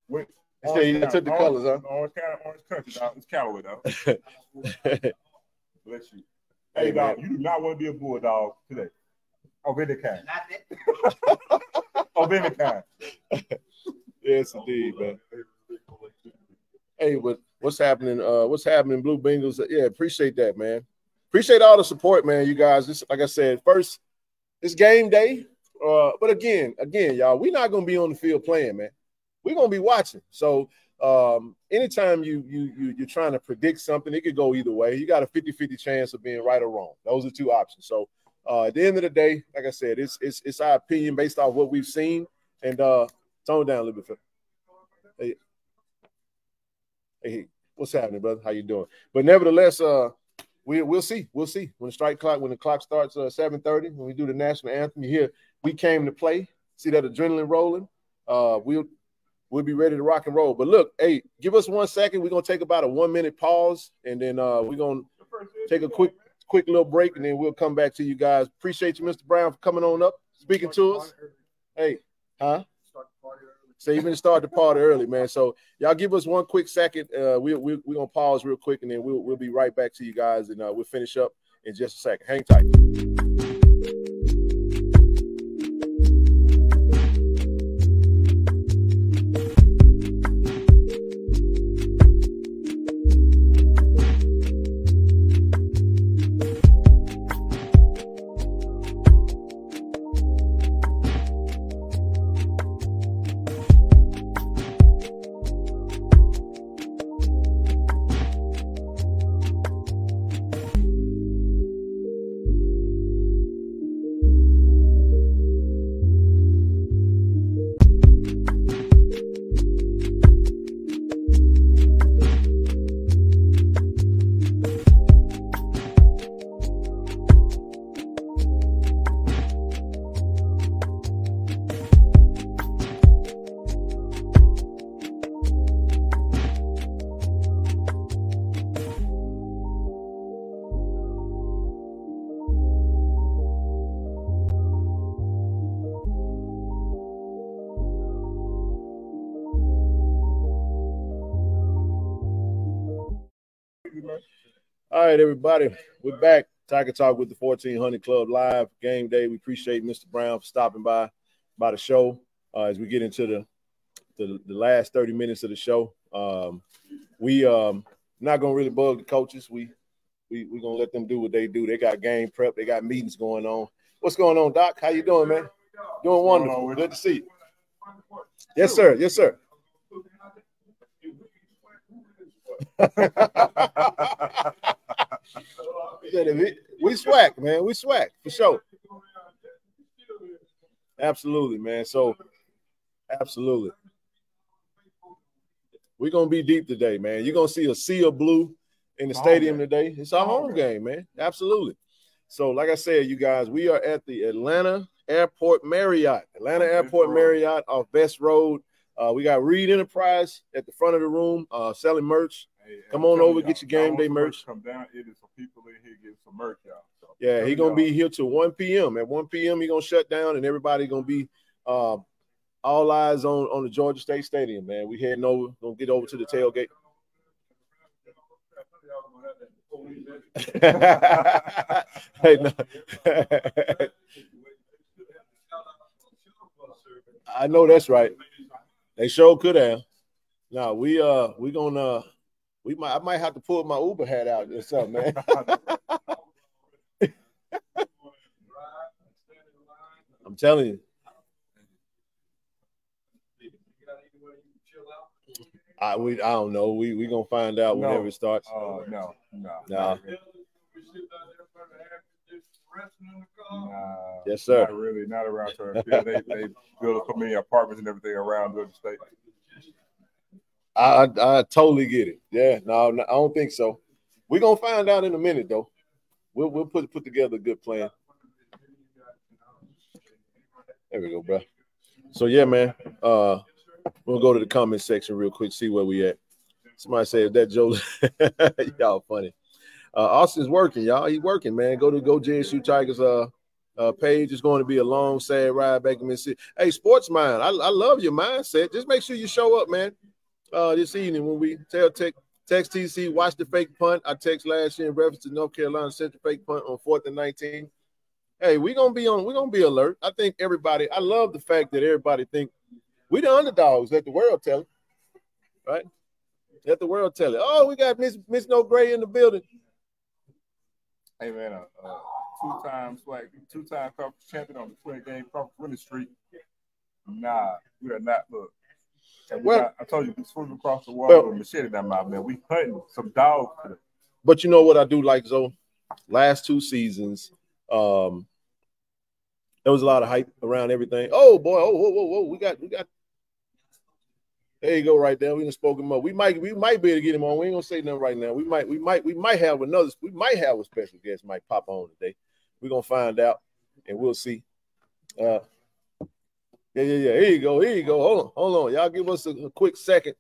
Speaker 3: Wait,
Speaker 2: So you
Speaker 3: Orange
Speaker 2: took the
Speaker 3: County,
Speaker 2: colors, huh?
Speaker 3: Orange County, Orange Country, dog. It's Callaway, dog. Bless you. Hey,
Speaker 2: Hey,
Speaker 3: dog, you do not want to be a bulldog today. Of any kind.
Speaker 5: Not that.
Speaker 3: Of any kind.
Speaker 2: yes, indeed, man. Hey, what what's happening? Uh, what's happening, Blue Bengals? Yeah, appreciate that, man. Appreciate all the support, man. You guys, this like I said, first it's game day. Uh, but again, again, y'all, we're not gonna be on the field playing, man. We're gonna be watching. So um, anytime you you you you're trying to predict something, it could go either way. You got a 50-50 chance of being right or wrong. Those are two options. So uh, at the end of the day, like I said, it's it's it's our opinion based off what we've seen. And uh, tone down a little bit. Hey, hey, what's happening, brother? How you doing? But nevertheless, uh, we we'll see. We'll see when the strike clock when the clock starts uh, seven thirty when we do the national anthem. You hear we came to play. See that adrenaline rolling. Uh, we'll we'll be ready to rock and roll. But look, hey, give us one second. We're gonna take about a one minute pause, and then uh, we're gonna take a quick quick little break, and then we'll come back to you guys. Appreciate you, Mr. Brown, for coming on up, speaking to us. Hey, huh? So even start the party early, man. So y'all give us one quick second. Uh, we we we're gonna pause real quick, and then we'll we'll be right back to you guys, and uh, we'll finish up in just a second. Hang tight. Right, everybody, we're back. Tiger Talk with the 1400 Klub live game day. We appreciate Mr. Brown for stopping by by the show uh, as we get into the, the the last 30 minutes of the show. Um, we um not gonna really bug the coaches. We we we gonna let them do what they do. They got game prep. They got meetings going on. What's going on, Doc? How you doing, man? Doing wonderful. Good to see you. Yes, sir. Yes, sir. we swag, man. We swag for sure. Absolutely, man. So, absolutely. We're gonna be deep today, man. You're gonna see a sea of blue in the stadium today. It's our home game, man. Absolutely. So, like I said, you guys, we are at the Atlanta Airport Marriott, Atlanta Airport Marriott off Best Road. Uh, we got Reed Enterprise at the front of the room, uh, selling merch.
Speaker 3: Hey,
Speaker 2: Come on over, get your game day merch.
Speaker 3: Come down. It is some people in here getting some merch, y'all. So,
Speaker 2: Yeah, he gonna
Speaker 3: y'all.
Speaker 2: be here till 1 p.m. At 1 p.m. he gonna shut down, and everybody gonna be uh, all eyes on on the Georgia State Stadium. Man, we heading over, gonna get over to the tailgate. hey, no. I know that's right. They sure could have. No, we uh we gonna we might I might have to pull my Uber hat out or something, man. I'm telling you. I we I don't know. We we gonna find out
Speaker 3: No.
Speaker 2: whenever it starts.
Speaker 3: Oh no, no, not really. Nah,
Speaker 2: Yes, sir.
Speaker 3: Not really, not around here. They they build so many apartments and everything around the State.
Speaker 2: I, I I totally get it. Yeah, no, no, I don't think so. We're gonna find out in a minute though. We'll we'll put put together a good plan. There we go, bro. So yeah, man. Uh we'll go to the comment section real quick, see where we at. Somebody said that Joe y'all funny. Uh Austin's working, y'all. He working, man. Go to go JSU Tigers uh uh page. It's going to be a long, sad ride back to Mississippi. Hey, sports mind. I, I love your mindset. Just make sure you show up, man uh, this evening when we tell tech, text TC, watch the fake punt. I text last year in reference to North Carolina Central fake punt on fourth and 19. Hey, we're gonna be on, we're gonna be alert. I think everybody, I love the fact that everybody think we the underdogs, let the world tell it. Right? Let the world tell it. Oh, we got Miss Miss No Gray in the building.
Speaker 3: Hey man, uh, uh, two-time SWAC, two-time conference champion on the 20 game conference winning streak. Nah, we are not. Look,
Speaker 2: Well-
Speaker 3: got, I told you, we swimming across the water
Speaker 2: Well-
Speaker 3: with machete in that mouth, man. We hunting some dogs.
Speaker 2: But you know what I do like, Zoe? Last two seasons, um, there was a lot of hype around everything. Oh boy, oh whoa, whoa, whoa, we got we got there you go, right there. We done spoke him up. We might we might be able to get him on. We ain't gonna say nothing right now. We might we might we might have another we might have a special guest might pop on today. We're gonna find out and we'll see. Uh yeah, yeah, yeah. Here you go. Here you go. Hold on, hold on. Y'all give us a, a quick second,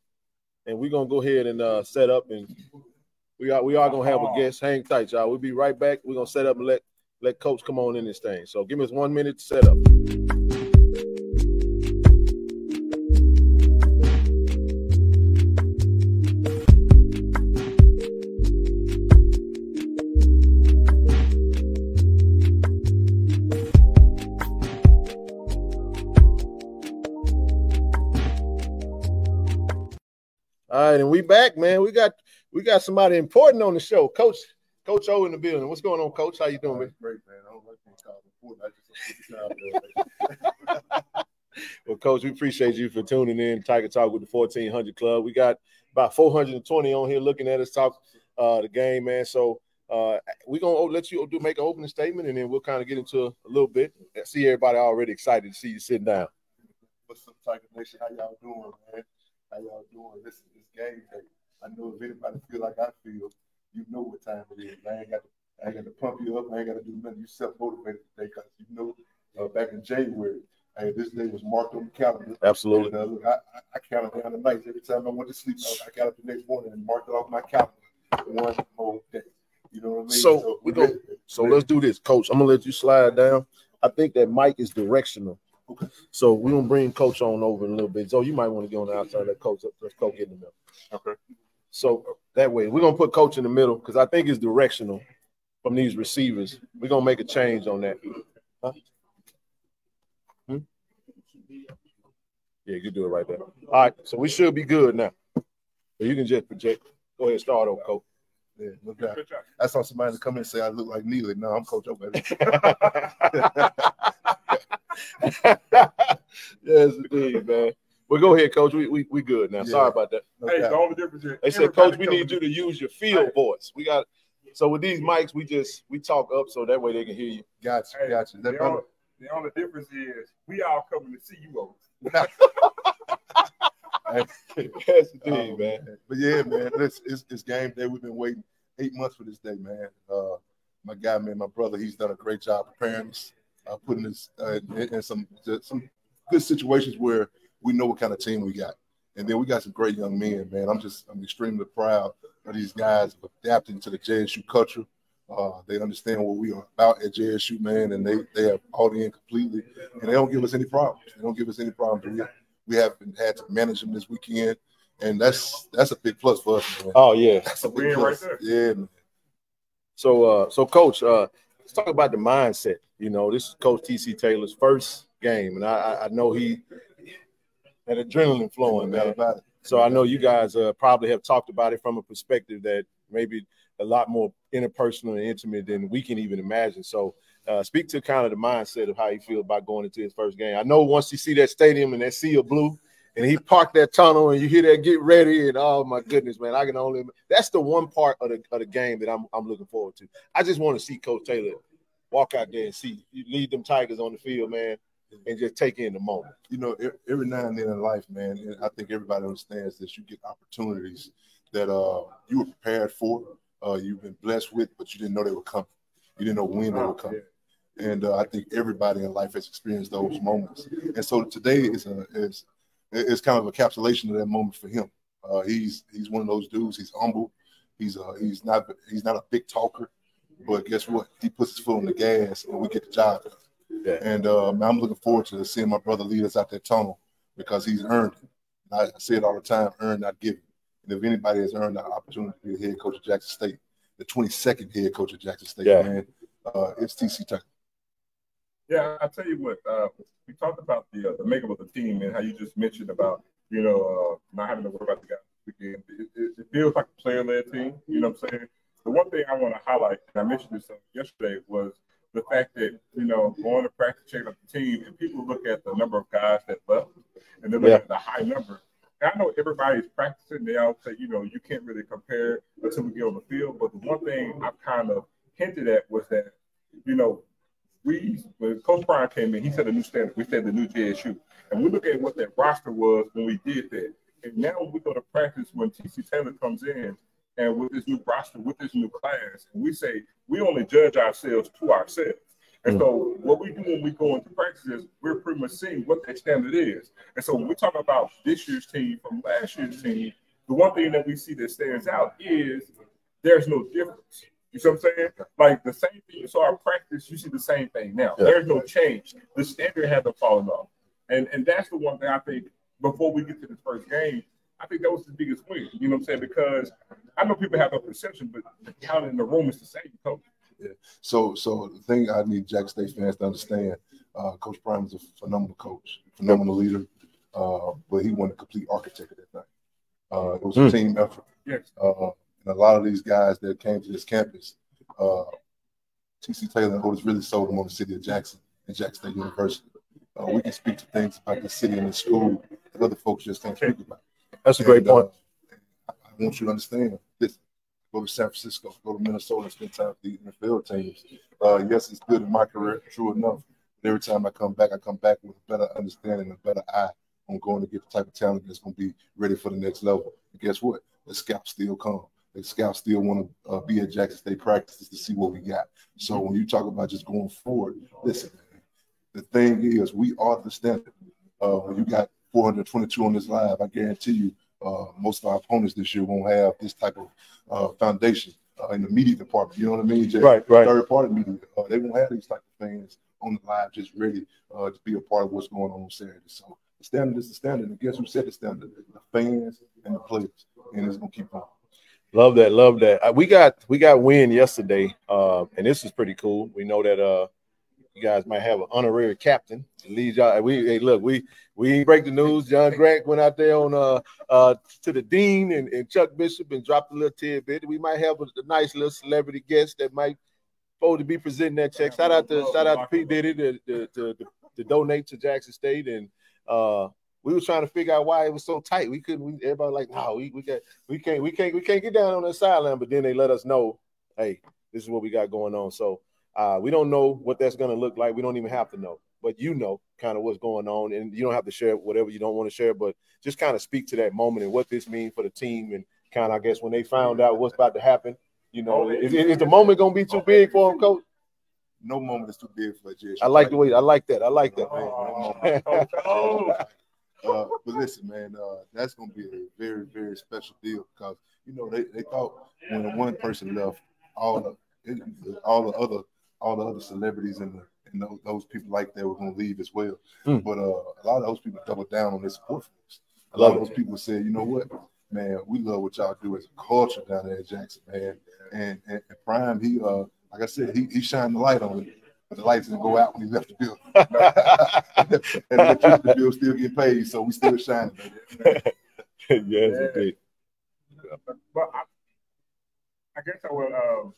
Speaker 2: and we're gonna go ahead and uh set up and We are we are gonna have a guest. Hang tight, y'all. We'll be right back. We're gonna set up and let let coach come on in this thing. So give us one minute to set up. All right, and we back, man. We got we got somebody important on the show, Coach Coach O in the building. What's going on, Coach? How you doing, man?
Speaker 6: Great, man. I don't like being called important. I just
Speaker 2: well, Coach, we appreciate you for tuning in. Tiger Talk with the 1400 Klub. We got about 420 on here looking at us talk uh, the game, man. So uh, we're gonna let you do make an opening statement, and then we'll kind of get into a little bit. I see everybody already excited to see you sitting down.
Speaker 6: What's up, Tiger Nation? How y'all doing, man? How y'all doing? Listen, it's game day. I know if anybody feel like I feel, you know what time it is. I ain't got to, I ain't got to pump you up. I ain't got to do nothing. You self motivated today because you know uh, back in January, hey, this day was marked on the calendar.
Speaker 2: Absolutely.
Speaker 6: And, uh, look, I, I, I counted down the nights every time I went to sleep. I, I got up the next morning and marked it off my calendar one whole day. You know what I mean?
Speaker 2: So we go. So let's do this, Coach. I'm gonna let you slide down. I think that Mike is directional.
Speaker 6: Okay.
Speaker 2: So we're gonna bring Coach on over in a little bit. So you might want to get on the outside. Let Coach let Coach get in the middle.
Speaker 6: Okay.
Speaker 2: So that way we're gonna put Coach in the middle because I think it's directional from these receivers. We're gonna make a change on that. Huh? Hmm? Yeah, you do it right there. All right, so we should be good now. So you can just project. Go ahead, start over, Coach.
Speaker 6: Yeah, no doubt. I saw somebody to come in and say I look like Neely. No, I'm Coach O, baby.
Speaker 2: yes, indeed, man. Well, go ahead, Coach. We we, we good now.
Speaker 6: Yeah.
Speaker 2: Sorry about that.
Speaker 6: No
Speaker 3: Hey,
Speaker 6: doubt.
Speaker 3: the only difference is
Speaker 2: They said, Coach, we need you
Speaker 3: to-
Speaker 2: to use your field voice. We got so with these mics, we just we talk up so that way they can hear you.
Speaker 6: Gotcha,
Speaker 3: Hey,
Speaker 6: gotcha. That
Speaker 3: the, only, the only difference is we all coming to see you over.
Speaker 2: yes, indeed,
Speaker 6: Oh,
Speaker 2: man.
Speaker 6: But yeah, man, it's, it's it's game day. We've been waiting eight months for this day, man. Uh, my guy, man, my brother, he's done a great job preparing us, uh, putting us uh, in, in some some good situations where we know what kind of team we got, and then we got some great young men, man. I'm just I'm extremely proud of these guys adapting to the JSU culture. Uh, they understand what we are about at JSU, man, and they they have bought in completely, and they don't give us any problems. They don't give us any problems. We, we haven't had to manage them this weekend, and that's that's a big plus for us, man.
Speaker 2: Oh yeah.
Speaker 6: That's a
Speaker 3: win
Speaker 6: big
Speaker 3: right
Speaker 6: plus.
Speaker 3: there.
Speaker 6: Yeah, man.
Speaker 2: So uh so coach, uh let's talk about the mindset. You know, this is Coach TC Taylor's first game, and I I, know he had adrenaline flowing, man. So I know you guys uh, probably have talked about it from a perspective that maybe a lot more interpersonal and intimate than we can even imagine. So uh, speak to kind of the mindset of how you feel about going into his first game. I know once you see that stadium and that sea of blue, and he parked that tunnel, and you hear that get ready, and oh my goodness, man, I can only. That's the one part of the of the game that I'm I'm looking forward to. I just want to see Coach Taylor walk out there and see you lead them Tigers on the field, man, and just take in the moment.
Speaker 6: you know, every now and then in life, man, and I think everybody understands this. You get opportunities that uh you were prepared for, uh you've been blessed with, but you didn't know they were coming. You didn't know when they were coming. And uh, I think everybody in life has experienced those moments. And so today is a is is kind of a encapsulation of that moment for him. Uh, he's he's one of those dudes. He's humble. He's uh he's not he's not a big talker, but guess what? He puts his foot on the gas, and we get the job done.
Speaker 2: Yeah.
Speaker 6: And uh, man, I'm looking forward to seeing my brother lead us out that tunnel because he's earned it. I say it all the time: earn, not given. And if anybody has earned the opportunity to be the head coach of Jackson State, the 22nd head coach of Jackson State,
Speaker 2: Yeah.
Speaker 6: man, uh, it's TC Taylor.
Speaker 3: Yeah, I tell you what, uh, we talked about the uh, the makeup of the team and how you just mentioned about you know uh, not having to worry about the guys this weekend. It, it, it feels like a player led team. You know what I'm saying? The one thing I want to highlight, and I mentioned this yesterday, was the fact that you know going to practice checking out the team, and people look at the number of guys that left, and they look
Speaker 2: Yeah.
Speaker 3: at the high number. And I know everybody's practicing. They all say, you know, you can't really compare until we get on the field. But the one thing I kind of hinted at was that, you know, we when Coach Prime came in, he set a new standard. We said the new JSU, and we look at what that roster was when we did that. And now we go to practice when TC Taylor comes in, and with this new roster, with this new class, and we say we only judge ourselves to ourselves. And so mm-hmm. what we do when we go into practice is we're pretty much seeing what that standard is. And so when we talk about this year's team from last year's team, the one thing that we see that stands out is there's no difference. You see what I'm saying? Like the same thing you saw in practice, you see the same thing now.
Speaker 2: Yeah.
Speaker 3: There's no change. The standard hasn't fallen off. And and that's the one thing I think before we get to this first game, I think that was the biggest win. You know what I'm saying? Because I know people have a perception, but the talent in the room is the same, coach.
Speaker 6: So, so the thing I need Jack State fans to understand, uh, Coach Prime is a phenomenal coach, phenomenal leader, uh, but he wasn't a complete architect of that thing. Uh, it was a
Speaker 1: Mm.
Speaker 6: team effort.
Speaker 3: Yes.
Speaker 6: Uh, and a lot of these guys that came to this campus, uh, TC Taylor and Otis really sold them on the city of Jackson and Jack State University. Uh, we can speak to things about the city and the school that other folks just can't speak about.
Speaker 2: That's a great
Speaker 6: And,
Speaker 2: point.
Speaker 6: uh, I want you to understand this. Go to San Francisco, go to Minnesota, spend time with the NFL teams. Uh, yes, it's good in my career, true enough. But every time I come back, I come back with a better understanding, a better eye on going to get the type of talent that's going to be ready for the next level. And guess what? The scouts still come. The scouts still want to uh, be at Jackson State practices to see what we got. So when you talk about just going forward, listen, the thing is, we are the standard. Uh, when you got 422 on this live, I guarantee you, uh, most of our opponents this year won't have this type of uh, foundation uh, in the media department. You know what I mean? Just
Speaker 2: Right, right.
Speaker 6: Third party media, uh, they won't have these type of fans on the live just ready uh, to be a part of what's going on on Saturday. So the standard is the standard. And guess who set the standard? The fans and the players. And it's gonna keep on.
Speaker 2: Love that, love that. Uh, we got we got win yesterday, uh, and this is pretty cool. We know that uh, you guys might have an honorary captain. Lead y'all. We hey, look, we we break the news. John Grant went out there on uh uh to the dean and, and Chuck Bishop and dropped a little tidbit. We might have a, a nice little celebrity guest that might supposed to be presenting that check. Shout out to shout out to P. Diddy to to, to, to, to donate to Jackson State and uh we was trying to figure out why it was so tight. We couldn't. We, everybody like, no, we we got we can't we can't we can't get down on the sideline. But then they let us know, hey, this is what we got going on. So uh, we don't know what that's going to look like. We don't even have to know, but you know kind of what's going on, and you don't have to share whatever you don't want to share, but just kind of speak to that moment and what this means for the team, and kind of I guess when they found out what's about to happen, you know, is, is the moment going to be too big for them, coach?
Speaker 6: No moment is too big for a.
Speaker 2: I like the way I like that. I like that, man.
Speaker 3: Oh, oh,
Speaker 6: Uh, but listen, man, uh, that's gonna be a very, very special deal because you know they, they thought when one person left, all the all the other all the other celebrities and, the, and those, those people like that were gonna leave as well.
Speaker 2: Mm.
Speaker 6: But uh, a lot of those people doubled down on their support for us. A lot of those people said, you know what, man, we love what y'all do as a culture down there at Jackson, man. And, and, and Prime, he uh, like I said, he he shined the light on it. But the lights didn't go out when he left the building. and the electricity bill still get paid, so we still shining. baby.
Speaker 2: yes, indeed.
Speaker 3: but I, I guess I will. Um,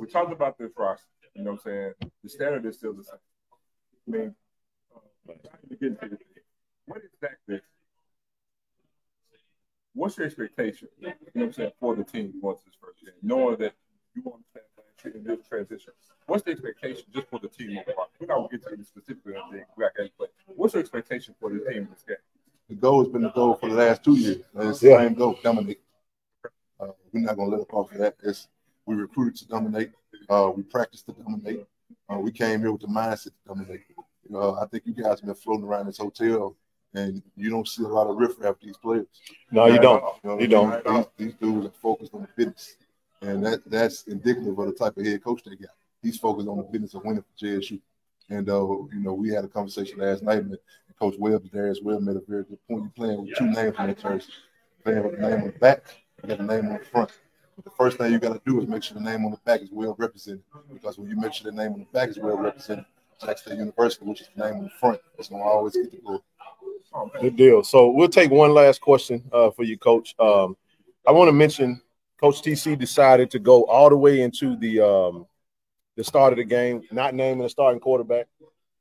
Speaker 3: we talked about this roster. You know what I'm saying? The standard is still the same. I mean, uh, get into what exactly? What's your expectation? You know what I'm saying for the team once this first game, knowing that you want to play in this transition. What's the expectation just for the team overall? We're not gonna get to the specifically on the exact game, but what's your expectation for the team in this game?
Speaker 6: The goal has been the goal for the last two years. And It's the
Speaker 2: Yeah.
Speaker 6: same goal, dominate. Uh, we're not gonna let up off of that. It's, we recruited to dominate. Uh, we practiced to dominate. Uh, we came here with the mindset to dominate. Uh, I think you guys have been floating around this hotel, and you don't see a lot of riffraff these players.
Speaker 2: No, you don't.
Speaker 6: You, know
Speaker 2: You don't.
Speaker 6: These, these dudes are focused on the business, and that that's indicative of the type of head coach they got. He's focused on the business of winning for JSU. And uh, you know, we had a conversation last night, and Coach Webb there as well made a very good point. You're playing with two names on the jersey. Playing with the name on the back, you got the name on the front. The first thing you got to do is make sure the name on the back is well represented. Because when you make sure the name on the back is well represented, Jackson State University, which is the name on the front, it's gonna always get the glory.
Speaker 2: Good deal. So we'll take one last question uh, for you, Coach. Um, I want to mention Coach TC decided to go all the way into the um, the start of the game, not naming a starting quarterback.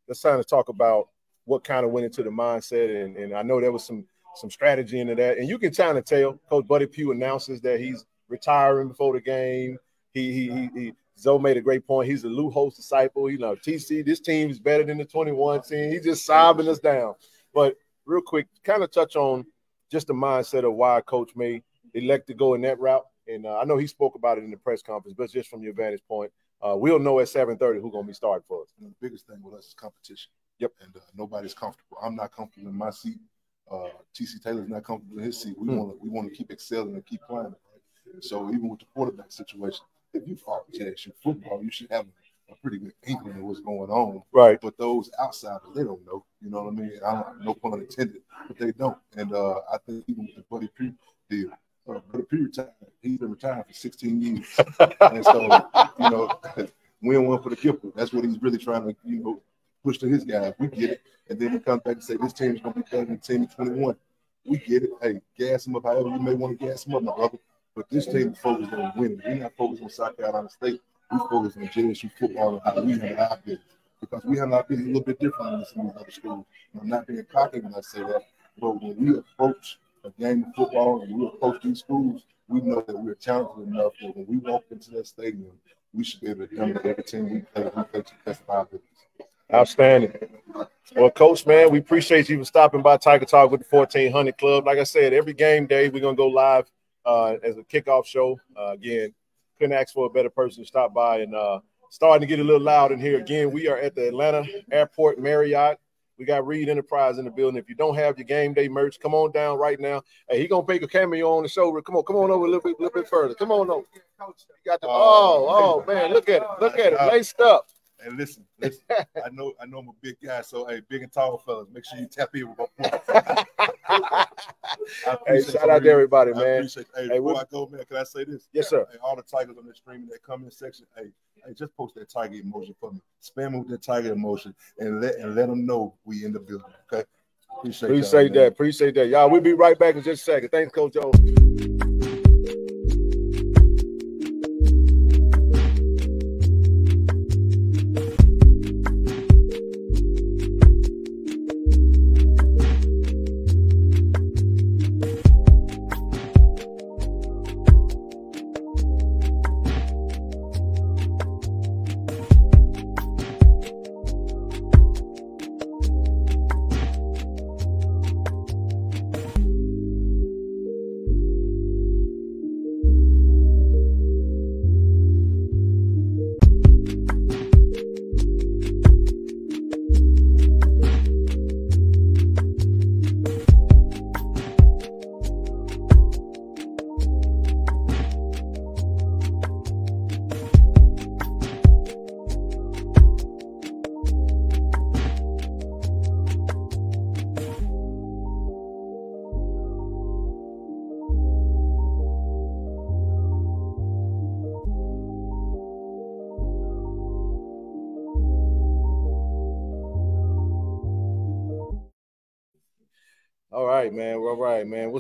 Speaker 2: Let's kind of talk about what kind of went into the mindset, and, and I know there was some some strategy into that, and you can kind of tell. Coach Buddy Pough announces that he's retiring before the game. He he he. he Zoe made a great point. He's a Lou Holtz disciple. You know, TC, this team is better than the 21 team. He's just sobbing us down. But real quick, kind of touch on just the mindset of why Coach may elect to go in that route. And uh, I know he spoke about it in the press conference, but just from your vantage point, uh, we'll know at 7:30 who's going to be starting for us.
Speaker 6: And the biggest thing with us is competition.
Speaker 2: Yep.
Speaker 6: And uh, nobody's comfortable. I'm not comfortable in my seat. Uh, TC Taylor's not comfortable in his seat. We
Speaker 2: Hmm.
Speaker 6: want to we want to keep excelling and keep climbing. So even with the quarterback situation, if you follow JSU football, you should have a pretty good inkling of what's going on.
Speaker 2: Right.
Speaker 6: But those outsiders, they don't know. You know what I mean? I don't, no pun intended, but they don't. And uh, I think even with the Buddy Pough deal, uh, Buddy Pough retired. He's been retired for 16 years. and so, you know, win one for the Gipper. That's what he's really trying to, you know, push to his guys. We get it. And then he comes back and say, this team's going to be better than team in 21. We get it. Hey, gas him up however you may want to gas him up, my brother. But this team is focused on winning. We're not focused on South Carolina State. We focus on JSU football and how we handle our business. Because we handle our business a little bit different than some of other schools. I'm not being cocky when I say that. But when we approach a game of football and we approach these schools, we know that we're talented enough that when we walk into that stadium, we should be able to dominate every team we play. We play to of our abilities.
Speaker 2: Outstanding. Well, Coach, man, we appreciate you for stopping by Tiger Talk with the 1400 Klub. Like I said, every game day we're gonna go live uh, as a kickoff show. Uh, again, couldn't ask for a better person to stop by and uh, starting to get a little loud in here. Again, we are at the Atlanta Airport Marriott. We got Reed Enterprise in the building. If you don't have your game day merch, come on down right now. Hey, he gonna make a cameo on the show. Come on, come on over a little bit, little bit further. Come on over. You got the oh, oh man, look at it, look at it, laced up.
Speaker 6: And listen, listen, I know I know I'm a big guy, so hey, big and tall fellas, make sure you tap in with my point.
Speaker 2: Hey, shout out to everybody,
Speaker 6: I
Speaker 2: man.
Speaker 6: appreciate Hey,
Speaker 2: Hey,
Speaker 6: before I go, man, can I say this?
Speaker 2: Yes, sir.
Speaker 6: Hey, all the tigers on the stream in that comment section, hey, hey, just post that tiger emoji for me. Spam with that tiger emoji and let and let them know we in the building. Okay. Appreciate,
Speaker 2: Appreciate
Speaker 6: man.
Speaker 2: that. Appreciate that. Y'all, we'll be right back in just a second. Thanks, Coach Joe.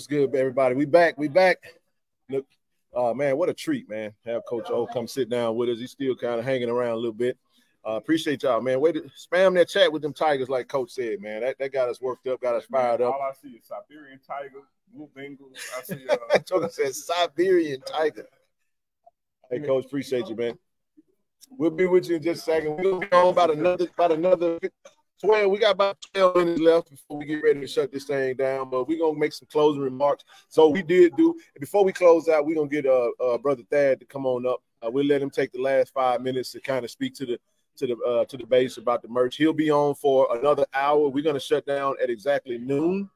Speaker 2: What's good, everybody? We back. We back. Look, uh, man, what a treat, man. Have Coach O come sit down with us. He's still kind of hanging around a little bit. Uh, appreciate y'all, man. Wait, to spam that chat with them Tigers, like Coach said, man. That, that got us worked up, got us fired up.
Speaker 3: All I see is Siberian tiger, blue Bengals. I see uh,
Speaker 2: says Siberian Tiger. Hey, Coach, appreciate you, man. We'll be with you in just a second. We'll be on about another about another 12. We got about 12 minutes left before we get ready to shut this thing down. But we're gonna make some closing remarks. So we did do before we close out, we're gonna get uh, uh brother Thad to come on up. Uh, we'll let him take the last five minutes to kind of speak to the to the uh, to the base about the merch. He'll be on for another hour. We're gonna shut down at exactly noon.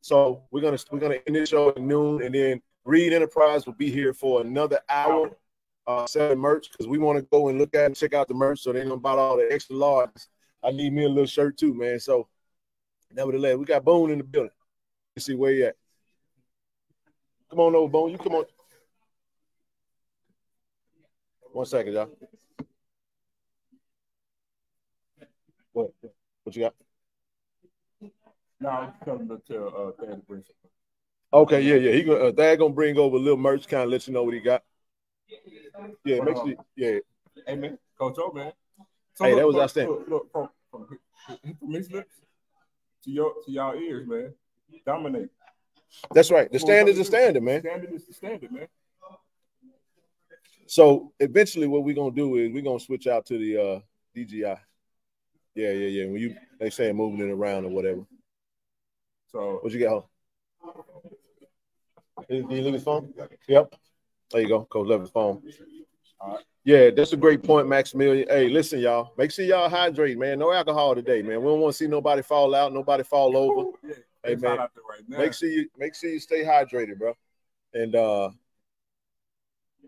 Speaker 2: So we're gonna we're gonna end this show at noon, and then Reed Enterprise will be here for another hour. Uh, selling merch because we want to go and look at and check out the merch. So they gonna buy all the extra large. I need me a little shirt too, man. So nevertheless, we got Bone in the building. Let's see where you at. Come on over, Bone. You come on. One second, y'all. What? What you got?
Speaker 3: now I'm coming to uh, Thad to bring some.
Speaker 2: Okay, yeah, yeah. He gonna uh, Thad gonna bring over a little merch, kind of let you know what he got. Yeah, make sure. Yeah,
Speaker 3: Hey man, Coach O man.
Speaker 2: Hey, that was
Speaker 3: look,
Speaker 2: outstanding.
Speaker 3: Look, look, from, from, from his lips to your to y'all ears, man. Dominate.
Speaker 2: that's right. The standard is the standard, man.
Speaker 3: Standard is the standard, man.
Speaker 2: So eventually, what we're gonna do is we're gonna switch out to the uh DJI. Yeah, yeah, yeah. When you they say moving it around or whatever.
Speaker 3: So
Speaker 2: What you got? home? Did you leave his phone? Yep. There you go. Coach left his phone.
Speaker 3: All right.
Speaker 2: Yeah, that's a great point, Maximilian. Hey, listen, y'all. Make sure y'all hydrate, man. No alcohol today, man. We don't want to see nobody fall out, nobody fall over.
Speaker 3: yeah,
Speaker 2: Hey, man.
Speaker 3: hot out there right.
Speaker 2: Make sure you make sure you stay hydrated, bro. And uh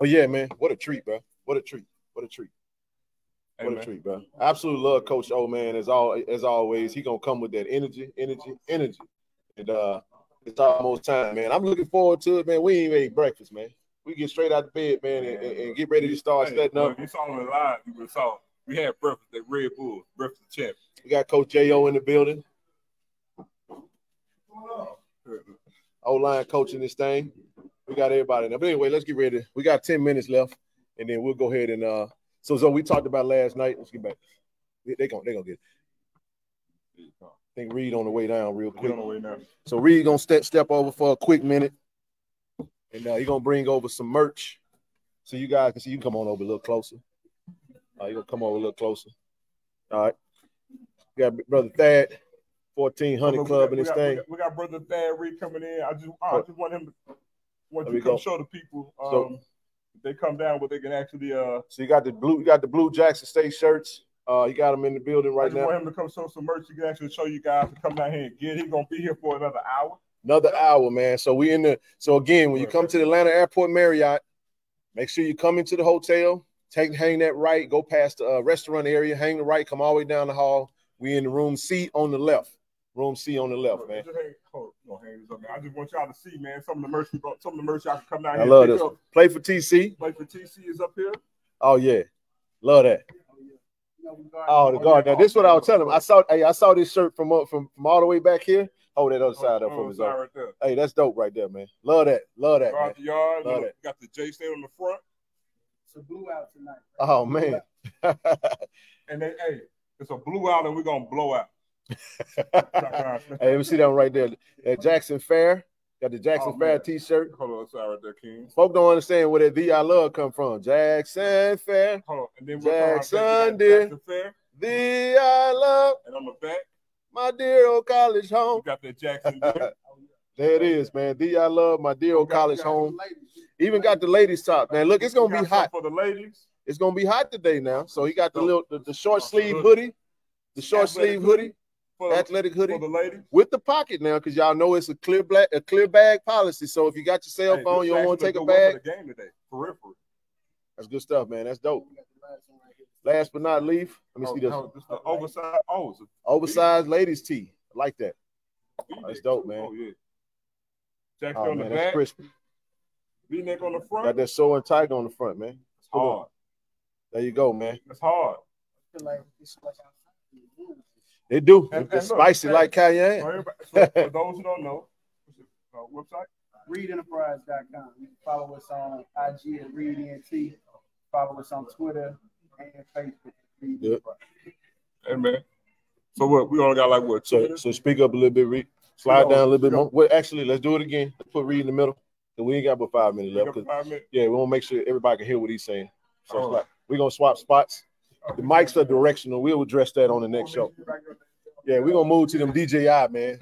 Speaker 2: Oh yeah, man. What a treat, bro. What a treat. What a treat.
Speaker 3: Hey,
Speaker 2: What a treat, bro. Absolutely love Coach O, man. As all as always, he gonna come with that energy, energy, energy. And uh it's almost time, man. I'm looking forward to it, man. We ain't even ate breakfast, man. We get straight out of bed, man, and, and- get ready to start
Speaker 3: Hey,
Speaker 2: setting up.
Speaker 3: you saw the live, you saw we had breakfast at Red Bull, breakfast champ.
Speaker 2: We got Coach J.O. in the building. O line coaching this thing. We got everybody now. But anyway, let's get ready. We got 10 minutes left, and then we'll go ahead and uh so so we talked about last night. Let's get back. They, gonna they gonna get it. I think Reed on the way down real quick.
Speaker 3: on the way now.
Speaker 2: So Reed gonna step step over for a quick minute, and uh, he gonna bring over some merch, so you guys can see. You can come on over a little closer. Uh, you gonna come over a little closer. All right. We got brother Thad, fourteen hundred club
Speaker 3: we
Speaker 2: in
Speaker 3: got-
Speaker 2: this
Speaker 3: we
Speaker 2: thing.
Speaker 3: got- We got brother Thad Reed coming in. I just, I just want him to, want
Speaker 2: There
Speaker 3: to come
Speaker 2: go.
Speaker 3: show the people. Um,
Speaker 2: So-
Speaker 3: if they come down, where they can actually. Uh,
Speaker 2: So you got the blue, you got the blue Jackson State shirts. Uh, you got them in the building right now.
Speaker 3: I just
Speaker 2: now.
Speaker 3: want him to come show some merch. You can actually show you guys to come down here and get. He's gonna be here for another hour.
Speaker 2: Another hour, man. So we in the. So again, when you come to the Atlanta Airport Marriott, make sure you come into the hotel. Take hang that right. Go past the uh, restaurant area. Hang the right. Come all the way down the hall. We in the room C on the left. Room C on the left, man.
Speaker 3: Just hang, hold, no, hang this up, man. I just want y'all to see, man. Some of the merch, we brought- some of the merch y'all can come down here. I love
Speaker 2: this.
Speaker 3: up.
Speaker 2: Play for TC.
Speaker 3: Play for TC is up here.
Speaker 2: Oh yeah, love that. Oh, the guard. Now this is what I was telling him. I saw. Hey, I saw this shirt from up from, from all the way back here. Hold that other oh, side up
Speaker 3: Oh,
Speaker 2: for me,
Speaker 3: sorry,
Speaker 2: Zoe.
Speaker 3: right there.
Speaker 2: Hey, that's dope right there, man. Love that. Love that, man.
Speaker 3: Guard the yard.
Speaker 2: Love that.
Speaker 3: got the J state on the front,
Speaker 5: It's a blue out tonight.
Speaker 2: Oh man.
Speaker 3: and they, hey, it's a blue out, and we're gonna blow out.
Speaker 2: hey, let me see that one right there. That Jackson Fair. Got the Jackson
Speaker 3: Oh,
Speaker 2: Fair. T-shirt.
Speaker 3: Hold on, sorry, right there, King.
Speaker 2: Folk don't understand where that "The I Love" come from. Jackson Fair,
Speaker 3: Hold on, and then we're
Speaker 2: Jackson, dear.
Speaker 3: Jackson Fair,
Speaker 2: the I love,
Speaker 3: and on the back,
Speaker 2: my dear old college
Speaker 3: we
Speaker 2: home.
Speaker 3: got that Jackson.
Speaker 2: There it is, man. The I love, my dear old
Speaker 3: got-
Speaker 2: college home. Even got the ladies top. Man, look, it's gonna be hot.
Speaker 3: for the ladies.
Speaker 2: It's gonna be hot today now. So he got the little the, the short
Speaker 3: Oh,
Speaker 2: sleeve
Speaker 3: hoodie.
Speaker 2: hoodie, the short
Speaker 3: Athletic
Speaker 2: sleeve hoodie,
Speaker 3: For the,
Speaker 2: athletic hoodie.
Speaker 3: for the ladies.
Speaker 2: with the pocket now, because y'all know it's a clear black, a clear bag policy. So if you got your cell phone,
Speaker 3: this
Speaker 2: you don't want to take a bag.
Speaker 3: For the game today, periphery.
Speaker 2: That's good stuff, man. That's dope. Last but not least, let me
Speaker 3: Oh,
Speaker 2: see this
Speaker 3: no, this the oversized. Oh, it's a
Speaker 2: oversized ladies tee. I like that.
Speaker 3: V-neck
Speaker 2: That's dope, man.
Speaker 3: Oh yeah. Jackson
Speaker 2: Oh
Speaker 3: on the
Speaker 2: man, that's
Speaker 3: back,
Speaker 2: crispy.
Speaker 3: V-neck on the front.
Speaker 2: Got that soar and tiger on the front, man.
Speaker 3: It's hard.
Speaker 2: There you go, man.
Speaker 3: It's hard.
Speaker 2: They do.
Speaker 3: And-
Speaker 2: It's
Speaker 3: and
Speaker 2: spicy
Speaker 3: hey,
Speaker 2: like cayenne.
Speaker 3: So so for those who don't know, uh, website.
Speaker 5: ReedEnterprise.com. You can follow us on IG at ReedNT. Follow us on Twitter and Facebook.
Speaker 2: Yep.
Speaker 3: Hey man. So what? We only got like what? Two
Speaker 2: So, so speak up a little bit, Reed. Slide
Speaker 3: Go,
Speaker 2: down a little bit more. Well, actually, let's do it again. Let's put Reed in the middle. 'cause we ain't got but five minutes left.
Speaker 3: five minutes.
Speaker 2: yeah, we want to make sure everybody can hear what he's saying. So
Speaker 3: All
Speaker 2: slide- we're gonna swap spots. The mics are directional. We'll address that on the next show. Yeah, we're gonna move to them DJI, man.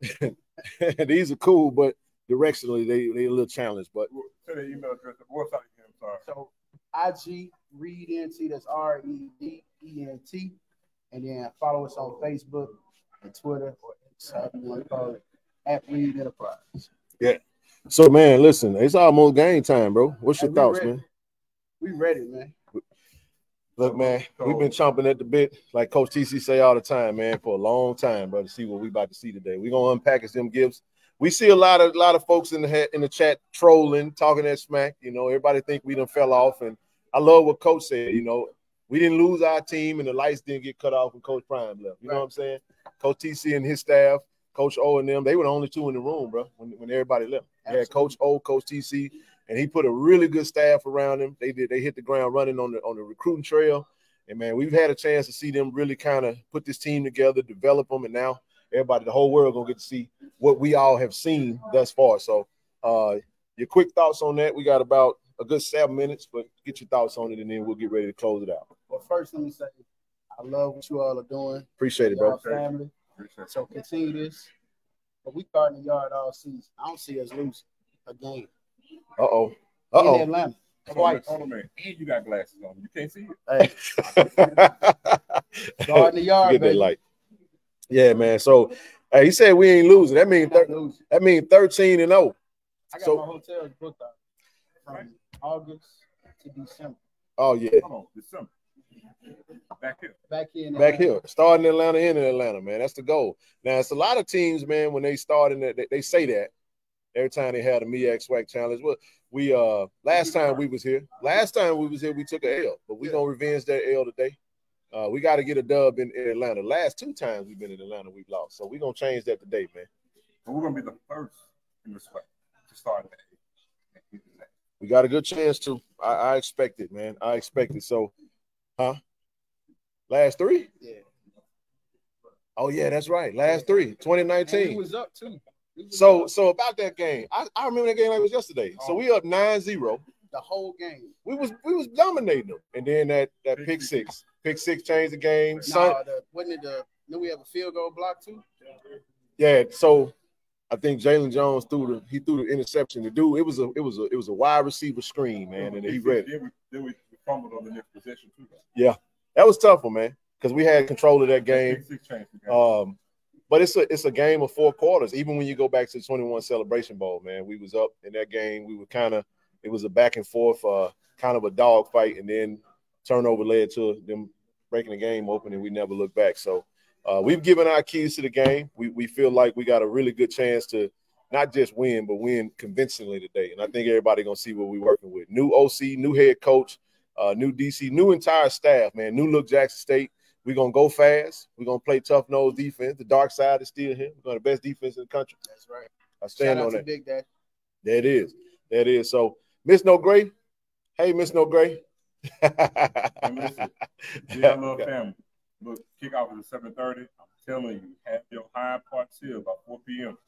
Speaker 2: These are cool, but directionally they they a little challenged. But
Speaker 3: Say the email address. The website again. Sorry.
Speaker 5: So IG Reed NT, that's R E D E N T. And then follow us on Facebook and Twitter or X, however you want to call it, at Reed Enterprise. Yeah.
Speaker 2: So man, listen, it's almost game time, bro. What's your
Speaker 5: Hey,
Speaker 2: thoughts,
Speaker 5: ready.
Speaker 2: man?
Speaker 5: We ready, man.
Speaker 2: Look, man, we've been chomping at the bit, like Coach TC say all the time, man, for a long time, bro, to see what we about to see today. We're gonna unpackage them gifts. We see a lot of a lot of folks in the in the chat trolling, talking that smack. You know, everybody think we done fell off. And I love what Coach said, you know, we didn't lose our team and the lights didn't get cut off when Coach Prime left. You know what I'm saying? Coach TC and his staff, Coach O and them, they were the only two in the room, bro, when, when everybody left. Had Coach O, Coach TC, and he put a really good staff around him. They did they hit the ground running on the on the recruiting trail. And man, we've had a chance to see them really kind of put this team together, develop them, and now everybody, the whole world, gonna get to see what we all have seen thus far. So, uh, your quick thoughts on that? We got about a good seven minutes, but get your thoughts on it, and then we'll get ready to close it out.
Speaker 5: Well, first, let me say, I love what you all are doing.
Speaker 2: Appreciate it,
Speaker 5: Y'all
Speaker 2: bro.
Speaker 5: family. So continue this. But we starting the yard all season. I don't see us losing a game
Speaker 2: Uh oh. Uh
Speaker 5: in
Speaker 2: oh.
Speaker 5: Atlanta. Twice.
Speaker 3: hold on, man. And you got glasses on. You can't see it.
Speaker 5: Hey, guard in the yard,
Speaker 2: Get that light. Yeah, man. So, hey, he said we ain't losing. That means thir-
Speaker 5: losing.
Speaker 2: that means thirteen and oh. zero.
Speaker 5: I got
Speaker 2: So-
Speaker 5: my hotels booked out. From August to December.
Speaker 2: Oh yeah,
Speaker 3: Come on, December. Back here.
Speaker 5: Back here.
Speaker 2: back
Speaker 5: Atlanta.
Speaker 2: here, starting in Atlanta, in Atlanta, man. That's the goal. Now it's a lot of teams, man. When they start in that, they, they say that every time they had a MEAC SWAC challenge. Well, we uh last time we was here, last time we was here, we took a L, but we gonna revenge that L today. Uh, we got to get a dub in, in Atlanta. Last two times we've been in Atlanta, we've lost. So we're gonna change that today, man.
Speaker 3: And we're gonna be the first in the SWAC to start that.
Speaker 2: We got a good chance to. I, I expect it, man. I expect it. So, huh? Last three?
Speaker 5: Yeah.
Speaker 2: Oh yeah, that's right. Last three,
Speaker 5: And he
Speaker 2: 2019.
Speaker 5: was up too. Was
Speaker 2: So
Speaker 5: up
Speaker 2: so about that game, I, I remember that game like it was yesterday. So oh. we up 9-0.
Speaker 5: the whole game.
Speaker 2: We was we was dominating them. And then that that pick six. Pick six changed the game. Son,
Speaker 5: Nah, the, wasn't it the? Then we have a field goal block too.
Speaker 2: yeah, so I think Jalon Jones threw the he threw the interception. The dude, it was a it was a it was a wide receiver screen, man, and he read it.
Speaker 3: Then we, then we fumbled on the next possession too.
Speaker 2: Yeah, that was tough one, man, because we had control of that game.
Speaker 3: Big six changed the game.
Speaker 2: Um, but it's a it's a game of four quarters. Even when you go back to the 21 Celebration Bowl, man, we was up in that game. We were kind of it was a back and forth, uh, kind of a dog fight, and then turnover led to them breaking the game open, and we never looked back. So uh, we've given our keys to the game. We we feel like we got a really good chance to not just win, but win convincingly today. And I think everybody gonna see what we're working with. New OC, new head coach, uh, new DC, new entire staff, man. New look Jackson State. We're gonna go fast. We're gonna play tough nose defense. The dark side is still here. We're gonna the best defense in the country.
Speaker 5: That's right.
Speaker 2: I
Speaker 5: Shout
Speaker 2: stand
Speaker 5: out
Speaker 2: on
Speaker 5: to
Speaker 2: that.
Speaker 5: Big Daddy.
Speaker 2: There it is. There it is. So Miss No Gray. Hey, Miss No Gray.
Speaker 3: And listen, Yeah, love family. Look, kickoff is at 7:30. I'm telling you, have your high parts here by 4 p.m.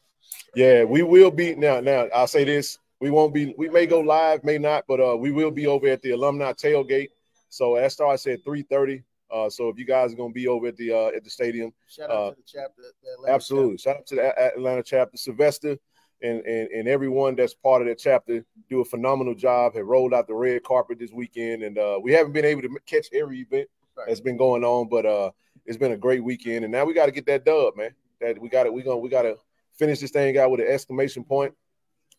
Speaker 2: Yeah, we will be now. Now I'll say this: we won't be. We may go live, may not, but uh, we will be over at the alumni tailgate. So that starts at three thirty. Uh, so if you guys are gonna be over at the uh, at the stadium,
Speaker 5: Shout out
Speaker 2: Uh,
Speaker 5: to the chapter. The Atlanta
Speaker 2: absolutely. Shout out to the Atlanta chapter, Sylvester, and, and and everyone that's part of that chapter do a phenomenal job. Have rolled out the red carpet this weekend, and uh, we haven't been able to catch every event
Speaker 5: Right.
Speaker 2: that's been going on, but uh, it's been a great weekend, and now we got to get that dub, man. That we got to we gonna we got to finish this thing out with an exclamation point,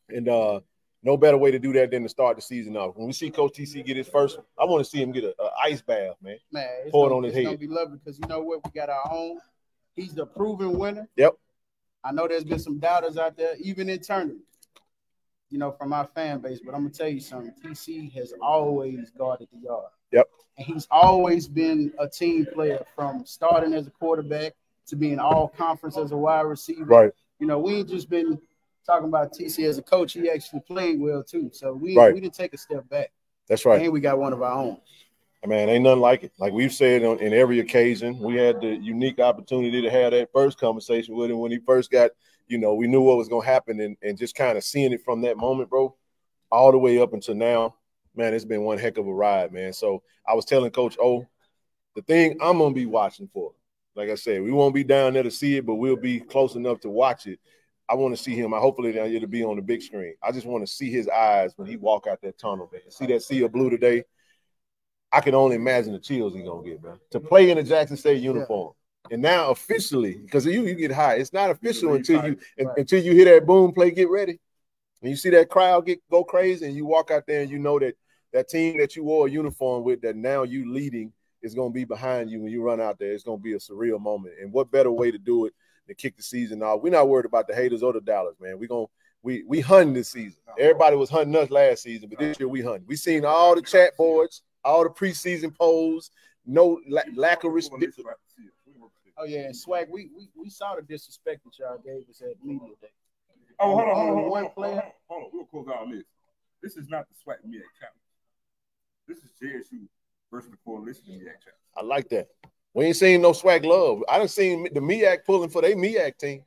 Speaker 2: and uh, no better way to do that than to start the season off. When we see Coach TC get his first, I want to see him get a, a ice bath, man.
Speaker 5: Man,
Speaker 2: Pour it on his head.
Speaker 5: gonna be lovely because you know what? We got our own. He's the proven winner.
Speaker 2: Yep.
Speaker 5: I know there's been some doubters out there, even internally, you know, from our fan base. But I'm gonna tell you something. TC has always guarded the yard.
Speaker 2: Yep.
Speaker 5: And he's always been a team player from starting as a quarterback to being all conference as a wide receiver.
Speaker 2: Right.
Speaker 5: You know, we ain't just been talking about TC as a coach. He actually played well too. So we
Speaker 2: Right.
Speaker 5: we didn't take a step back.
Speaker 2: That's right.
Speaker 5: And we got one of our own.
Speaker 2: I Man, ain't nothing like it. Like we've said on in every occasion, we had the unique opportunity to have that first conversation with him when he first got, you know, we knew what was gonna happen and, and just kind of seeing it from that moment, bro, all the way up until now. Man, it's been one heck of a ride, man. So I was telling Coach O, the thing I'm gonna be watching for, like I said, we won't be down there to see it, but we'll be close enough to watch it. I want to see him. I hopefully it'll be on the big screen. I just want to see his eyes when he walk out that tunnel, man. See that sea of blue today. I can only imagine the chills he's gonna get, man. To play in a Jackson State uniform. And now officially, because you you get high. It's not official until you
Speaker 5: Right.
Speaker 2: until you hear that boom play, get ready. And you see that crowd get go crazy, and you walk out there and you know that that team that you wore a uniform with that now you leading is gonna be behind you when you run out there. It's gonna be a surreal moment. And what better way to do it than kick the season off? We're not worried about the haters or the dollars, man. We're gonna we we hunting this season. Everybody was hunting us last season, but this year we hunting. We seen all the chat boards, all the preseason polls, no la- lack of respect.
Speaker 5: Oh yeah, and SWAC. We we, we saw the disrespect that y'all gave us at media day.
Speaker 3: Oh, hold on, hold on, hold on,
Speaker 5: one
Speaker 3: hold on,
Speaker 5: player?
Speaker 3: Hold on, we'll close out on this. This is not the SWAC MEAC challenge. This is JSU versus the coalition MEAC challenge.
Speaker 2: I like that. We ain't seen no SWAC love. I done seen the MEAC pulling for their MEAC team,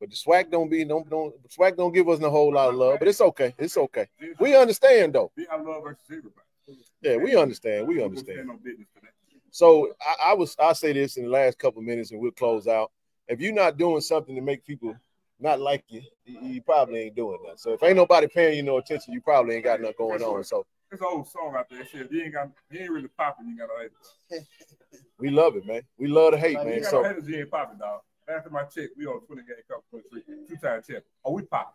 Speaker 2: but the SWAC don't be don't don't SWAC don't give us a whole lot of love. But it's okay. It's okay. We understand though.
Speaker 3: Be I love versus everybody.
Speaker 2: Yeah, we understand. We understand.
Speaker 3: Stand on business for that.
Speaker 2: So I, I was I say this in the last couple minutes and we'll close out. If you're not doing something to make people not like you, you, you probably ain't doing that. So if ain't nobody paying you no attention, you probably ain't got nothing going on. So
Speaker 3: There's an old song out there says, if you ain't got, you ain't really popping, you got to hate
Speaker 2: we love it, man. We love to hate,
Speaker 5: Like,
Speaker 3: You
Speaker 2: man.
Speaker 3: got
Speaker 2: So
Speaker 3: hate you ain't popping, dog. After my check, we on 20 game cup 23, two time champ. Oh, we popping.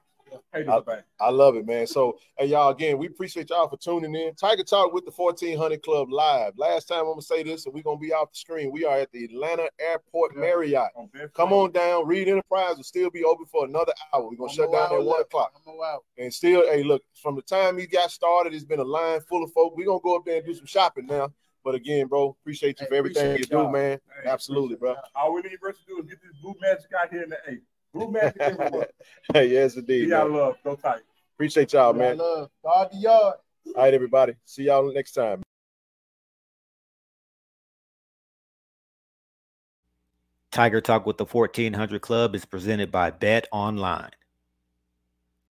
Speaker 2: I- I love it, man. So, hey, y'all, again, we appreciate y'all for tuning in. Tiger Talk with the 1400 Klub live. Last time I'm gonna say this, and we're gonna be off the screen. We are at the Atlanta Airport
Speaker 3: Yeah.
Speaker 2: Marriott.
Speaker 3: On
Speaker 2: Come on down. Reed Enterprise will still be open for another hour. We're gonna shut down at one o'clock.
Speaker 6: One more hour.
Speaker 2: And still, hey, look, from the time he got started, it's been a line full of folk. We're gonna go up there and do some shopping now. But again, bro, appreciate you
Speaker 6: Hey,
Speaker 2: for everything you do, man.
Speaker 3: Hey,
Speaker 2: Absolutely, bro.
Speaker 3: All we need Russ to do is get this blue magic out here in the eight. Blue magic everywhere.
Speaker 2: Hey, yes,
Speaker 3: Be
Speaker 2: indeed.
Speaker 3: out
Speaker 2: Man.
Speaker 3: love. Go tight.
Speaker 2: Appreciate y'all, man.
Speaker 6: love God the yard.
Speaker 2: All right, everybody. See y'all next time.
Speaker 1: Tiger Talk with the 1400 Klub is presented by Bet Online.